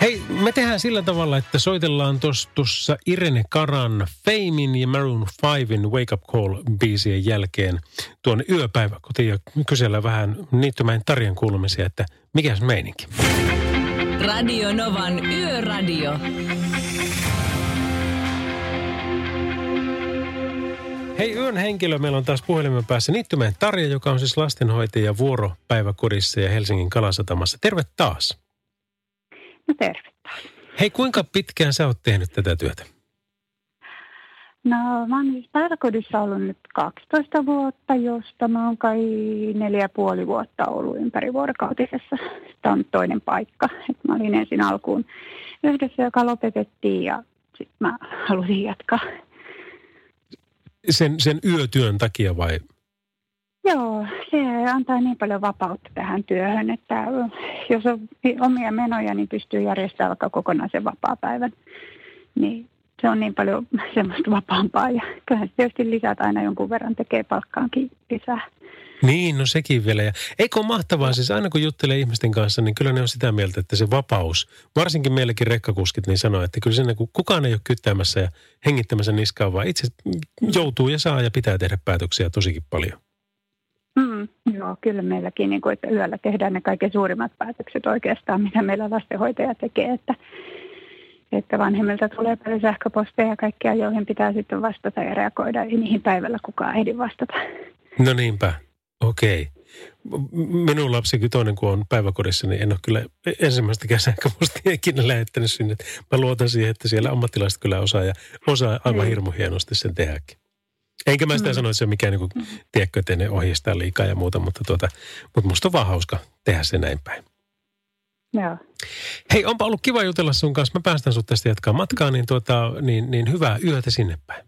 Hei, me tehdään sillä tavalla, että soitellaan tuossa Irene Karan Famein ja Maroon 5in Wake Up Call-biisien jälkeen tuonne yöpäiväkotiin ja kysellään vähän niittymäin Tarjan kuulumisia, että mikä se meininki. Radio Novan Yöradio. Hei, yön henkilö meillä on taas puhelimen päässä Niittymeen Tarja, joka on siis lastenhoitaja vuoropäiväkodissa ja Helsingin Kalasatamassa. Terve taas. No terve taas. Hei, kuinka pitkään sä oot tehnyt tätä työtä? No mä oon siis päiväkodissa ollut nyt 12 vuotta, josta mä oon kai neljä puoli vuotta ollut ympärivuorokautisessa. Tämä on toinen paikka. Et mä olin ensin alkuun yhdessä, joka lopetettiin ja sitten mä halusin jatkaa sen, sen yötyön takia vai? Joo, se antaa niin paljon vapautta tähän työhön, että jos on omia menoja, niin pystyy järjestämään vaikka kokonaisen vapaa-päivän. Niin se on niin paljon semmoista vapaampaa ja kyllä tietysti lisät aina jonkun verran tekee palkkaankin lisää. Niin, no sekin vielä. Ja eikö ole mahtavaa, siis aina kun juttelee ihmisten kanssa, niin kyllä ne on sitä mieltä, että se vapaus, varsinkin meillekin rekkakuskit, niin sanoo, että kyllä sinne, kun kukaan ei ole kyttäämässä ja hengittämässä niskaa, vaan itse joutuu ja saa ja pitää tehdä päätöksiä tosikin paljon. Mm, joo, kyllä meilläkin, niin kuin, että yöllä tehdään ne kaikkein suurimmat päätökset oikeastaan, mitä meillä lastenhoitaja tekee, että, että vanhemmilta tulee paljon sähköposteja ja kaikkia, joihin pitää sitten vastata ja reagoida. Ei niihin päivällä kukaan ehdi vastata. No niinpä. Okei. Minun lapsi toinen, kun on päiväkodissa, niin en ole kyllä ensimmäistä sähköpostia ikinä lähettänyt sinne. Mä luotan siihen, että siellä ammattilaiset kyllä osaa ja osaa aivan niin. hirmu hienosti sen tehdäkin. Enkä mä sitä mm. sano, että se on mikään, niin kuin, mm. tiedätkö, että ne ohjeistaa liikaa ja muuta, mutta, tuota, mutta musta on vaan hauska tehdä se näin päin. Joo. Hei, onpa ollut kiva jutella sun kanssa. Mä päästän sut tästä jatkaa matkaa, niin, tuota, niin, niin hyvää yötä sinne päin.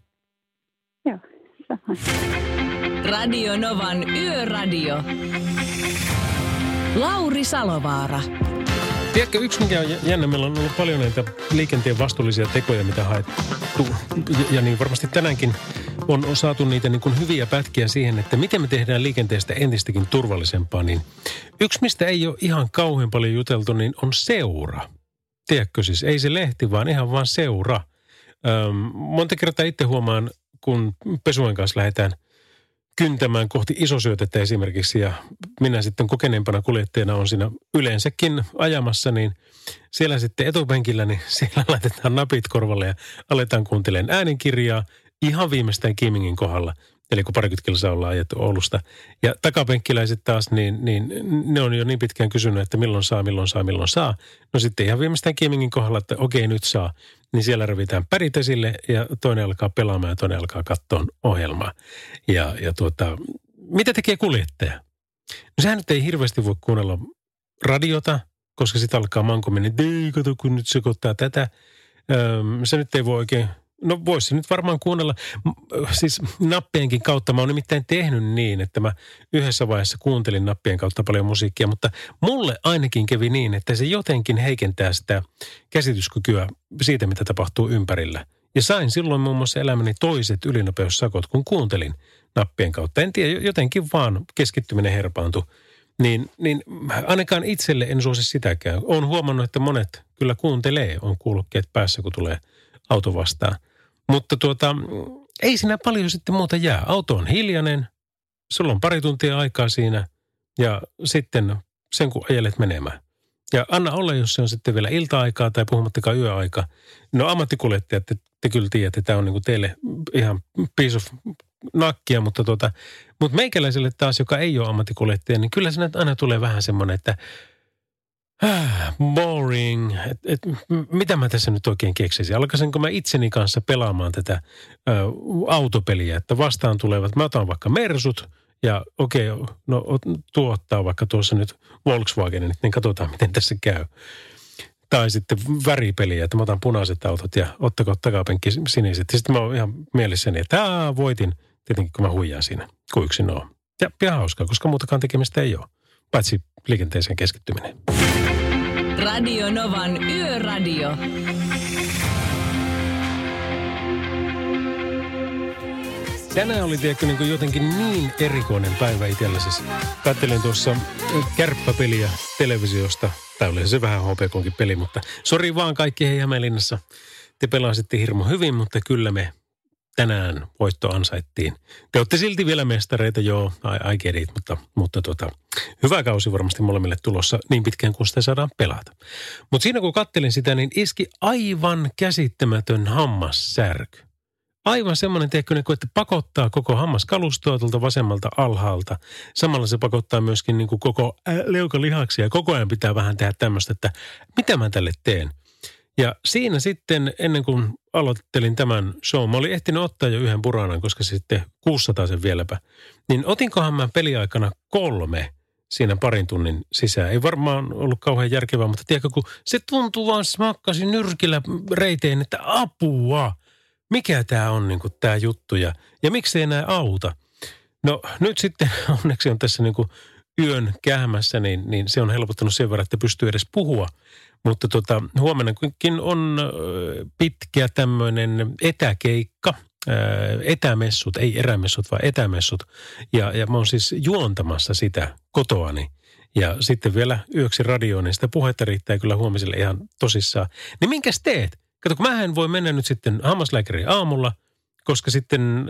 Joo, samoin. Radio Novan Yöradio. Lauri Salovaara. Tiedätkö, yksi mikä on jännä, meillä on ollut paljon näitä liikenteen vastuullisia tekoja, mitä haettu. Ja niin varmasti tänäänkin on saatu niitä niin kuin hyviä pätkiä siihen, että miten me tehdään liikenteestä entistäkin turvallisempaa. Niin yksi, mistä ei ole ihan kauhean paljon juteltu, niin on seura. Tiedätkö siis, ei se lehti, vaan ihan vaan seura. Öm, monta kertaa itse huomaan, kun pesuen kanssa lähdetään – kyntämään kohti isosyötettä esimerkiksi ja minä sitten kokeneempana kuljettajana on siinä yleensäkin ajamassa, niin siellä sitten etupenkillä, niin siellä laitetaan napit korvalle ja aletaan kuuntelemaan äänenkirjaa ihan viimeistään Kimingin kohdalla. Eli kun parikymmentä kilsaa ollaan ajettu Oulusta. Ja takapenkkiläiset taas, niin, niin ne on jo niin pitkään kysynyt, että milloin saa, milloin saa, milloin saa. No sitten ihan viimeistään Kimingin kohdalla, että okei nyt saa. Niin siellä revitään pärit esille ja toinen alkaa pelaamaan ja toinen alkaa katsoa ohjelmaa. Ja, ja tuota, mitä tekee kuljettaja? No sehän nyt ei hirveästi voi kuunnella radiota, koska sitten alkaa mankominen, että kato kun nyt sekoittaa tätä. Öm, se nyt ei voi oikein No voisi nyt varmaan kuunnella, siis nappienkin kautta. Mä oon nimittäin tehnyt niin, että mä yhdessä vaiheessa kuuntelin nappien kautta paljon musiikkia, mutta mulle ainakin kävi niin, että se jotenkin heikentää sitä käsityskykyä siitä, mitä tapahtuu ympärillä. Ja sain silloin muun muassa elämäni toiset ylinopeussakot, kun kuuntelin nappien kautta. En tiedä, jotenkin vaan keskittyminen herpaantui Niin, niin ainakaan itselle en suosi sitäkään. Olen huomannut, että monet kyllä kuuntelee, on kuulokkeet päässä, kun tulee auto vastaan. Mutta tuota, ei siinä paljon sitten muuta jää. Auto on hiljainen, sulla on pari tuntia aikaa siinä ja sitten sen kun ajelet menemään. Ja anna olla, jos se on sitten vielä ilta-aikaa tai puhumattakaan yöaika. No ammattikuljettajat, te, te kyllä tiedätte, tämä on niin kuin teille ihan piece of nakkia, mutta, tuota, mutta meikäläiselle taas, joka ei ole ammattikuljettaja, niin kyllä siinä aina tulee vähän semmoinen, että boring, et, et, mitä mä tässä nyt oikein keksisin? Alkaisinko mä itseni kanssa pelaamaan tätä ö, autopeliä, että vastaan tulevat, mä otan vaikka Mersut ja okei, okay, no tuottaa vaikka tuossa nyt Volkswagenin, niin katsotaan miten tässä käy. Tai sitten väripeliä, että mä otan punaiset autot ja ottako takapenkki siniset. Sitten mä oon ihan mielessäni, että aa, voitin tietenkin kun mä huijaan siinä, kun yksin on. Ja ihan hauskaa, koska muutakaan tekemistä ei ole, paitsi liikenteeseen keskittyminen. Radio Novan Yöradio. Tänään oli tiedätkö, niin kuin jotenkin niin erikoinen päivä itsellä. Siis kattelin tuossa kärppäpeliä televisiosta. Tai oli se vähän HPKonkin peli, mutta sori vaan kaikki hei Hämeenlinnassa. Te pelasitte hirmu hyvin, mutta kyllä me tänään voitto ansaittiin. Te olette silti vielä mestareita, joo, I, I get it, mutta, mutta tota, hyvä kausi varmasti molemmille tulossa niin pitkään kuin sitä saadaan pelata. Mutta siinä kun kattelin sitä, niin iski aivan käsittämätön hammassärky. Aivan semmoinen, tehkö, niin että pakottaa koko hammaskalustoa tuolta vasemmalta alhaalta. Samalla se pakottaa myöskin niin kuin koko leukalihaksia. Koko ajan pitää vähän tehdä tämmöistä, että mitä mä tälle teen. Ja siinä sitten, ennen kuin aloittelin tämän show, mä olin ehtinyt ottaa jo yhden puranan, koska sitten 600 sen vieläpä. Niin otinkohan mä peliaikana kolme siinä parin tunnin sisään. Ei varmaan ollut kauhean järkevää, mutta tiedätkö, kun se tuntuu vaan smakkasi nyrkillä reiteen, että apua, mikä tämä on niin tämä juttu ja, ja miksi ei enää auta. No nyt sitten onneksi on tässä niin kuin yön kähmässä, niin, niin se on helpottanut sen verran, että pystyy edes puhua – mutta tota, huomennakin on pitkä tämmöinen etäkeikka, etämessut, ei erämessut, vaan etämessut. Ja, ja mä oon siis juontamassa sitä kotoani. Ja sitten vielä yöksi radioon, niin sitä puhetta riittää kyllä huomiselle ihan tosissaan. Niin minkäs teet? Kato, kun mä en voi mennä nyt sitten hammaslääkäriin aamulla, koska sitten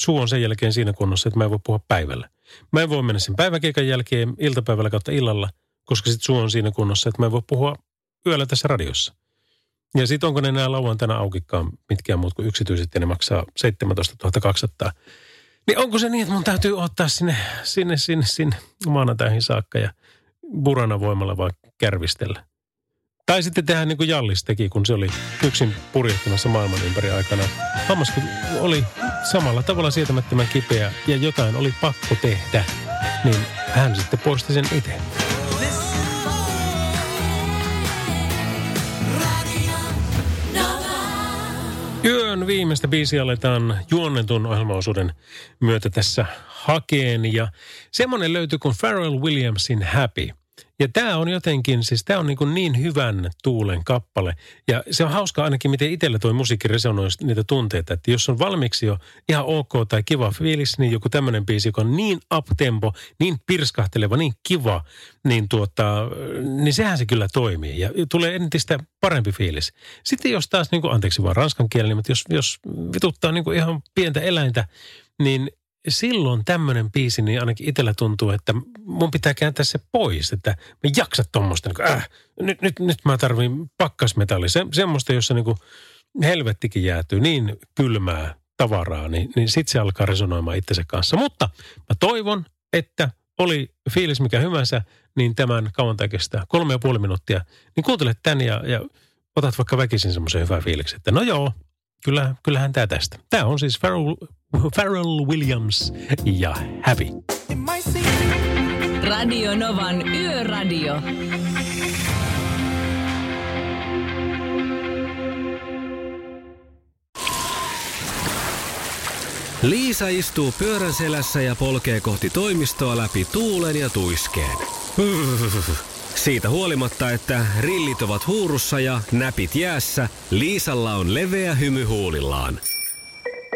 suu on sen jälkeen siinä kunnossa, että mä en voi puhua päivällä. Mä en voi mennä sen päiväkeikan jälkeen iltapäivällä kautta illalla, koska sitten suu on siinä kunnossa, että mä en voi puhua yöllä tässä radiossa. Ja sitten onko ne enää lauantaina aukikaan mitkään muut kuin yksityiset ja ne maksaa 17 200. Niin onko se niin, että mun täytyy ottaa sinne, sinne, sinne, sinne maanantaihin saakka ja burana voimalla vaan kärvistellä. Tai sitten tehdään niin kuin Jallis teki, kun se oli yksin purjehtimassa maailman ympäri aikana. Hammas oli samalla tavalla sietämättömän kipeä ja jotain oli pakko tehdä, niin hän sitten poisti sen itse. Yön viimeistä biisiä aletaan juonnetun ohjelmaosuuden myötä tässä hakeen. Ja semmoinen löytyy kuin Pharrell Williamsin Happy – ja tämä on jotenkin, siis tämä on niin, niin hyvän tuulen kappale. Ja se on hauska ainakin, miten itsellä tuo musiikki resonoi niitä tunteita. Että jos on valmiiksi jo ihan ok tai kiva fiilis, niin joku tämmöinen biisi, joka on niin uptempo, niin pirskahteleva, niin kiva, niin, tuota, niin sehän se kyllä toimii. Ja tulee entistä parempi fiilis. Sitten jos taas, niin kuin, anteeksi vaan ranskan kielellä, mutta jos, jos vituttaa niin kuin ihan pientä eläintä, niin silloin tämmöinen biisi, niin ainakin itsellä tuntuu, että mun pitää kääntää se pois, että mä jaksa tuommoista, niin äh, nyt, nyt, nyt mä tarvin pakkasmetalli, se, semmoista, jossa niin kuin helvettikin jäätyy, niin kylmää tavaraa, niin, niin sitten se alkaa resonoimaan itsensä kanssa. Mutta mä toivon, että oli fiilis mikä hyvänsä, niin tämän kauan kestää kolme ja puoli minuuttia, niin kuuntele tän ja, ja otat vaikka väkisin semmoisen hyvän fiiliksen, että no joo, kyllä, kyllähän tämä tästä. Tämä on siis Pharrell, Pharrell Williams ja Happy. Radio Novan Yöradio. Liisa istuu pyörän selässä ja polkee kohti toimistoa läpi tuulen ja tuiskeen. Siitä huolimatta, että rillit ovat huurussa ja näpit jäässä, Liisalla on leveä hymy huulillaan.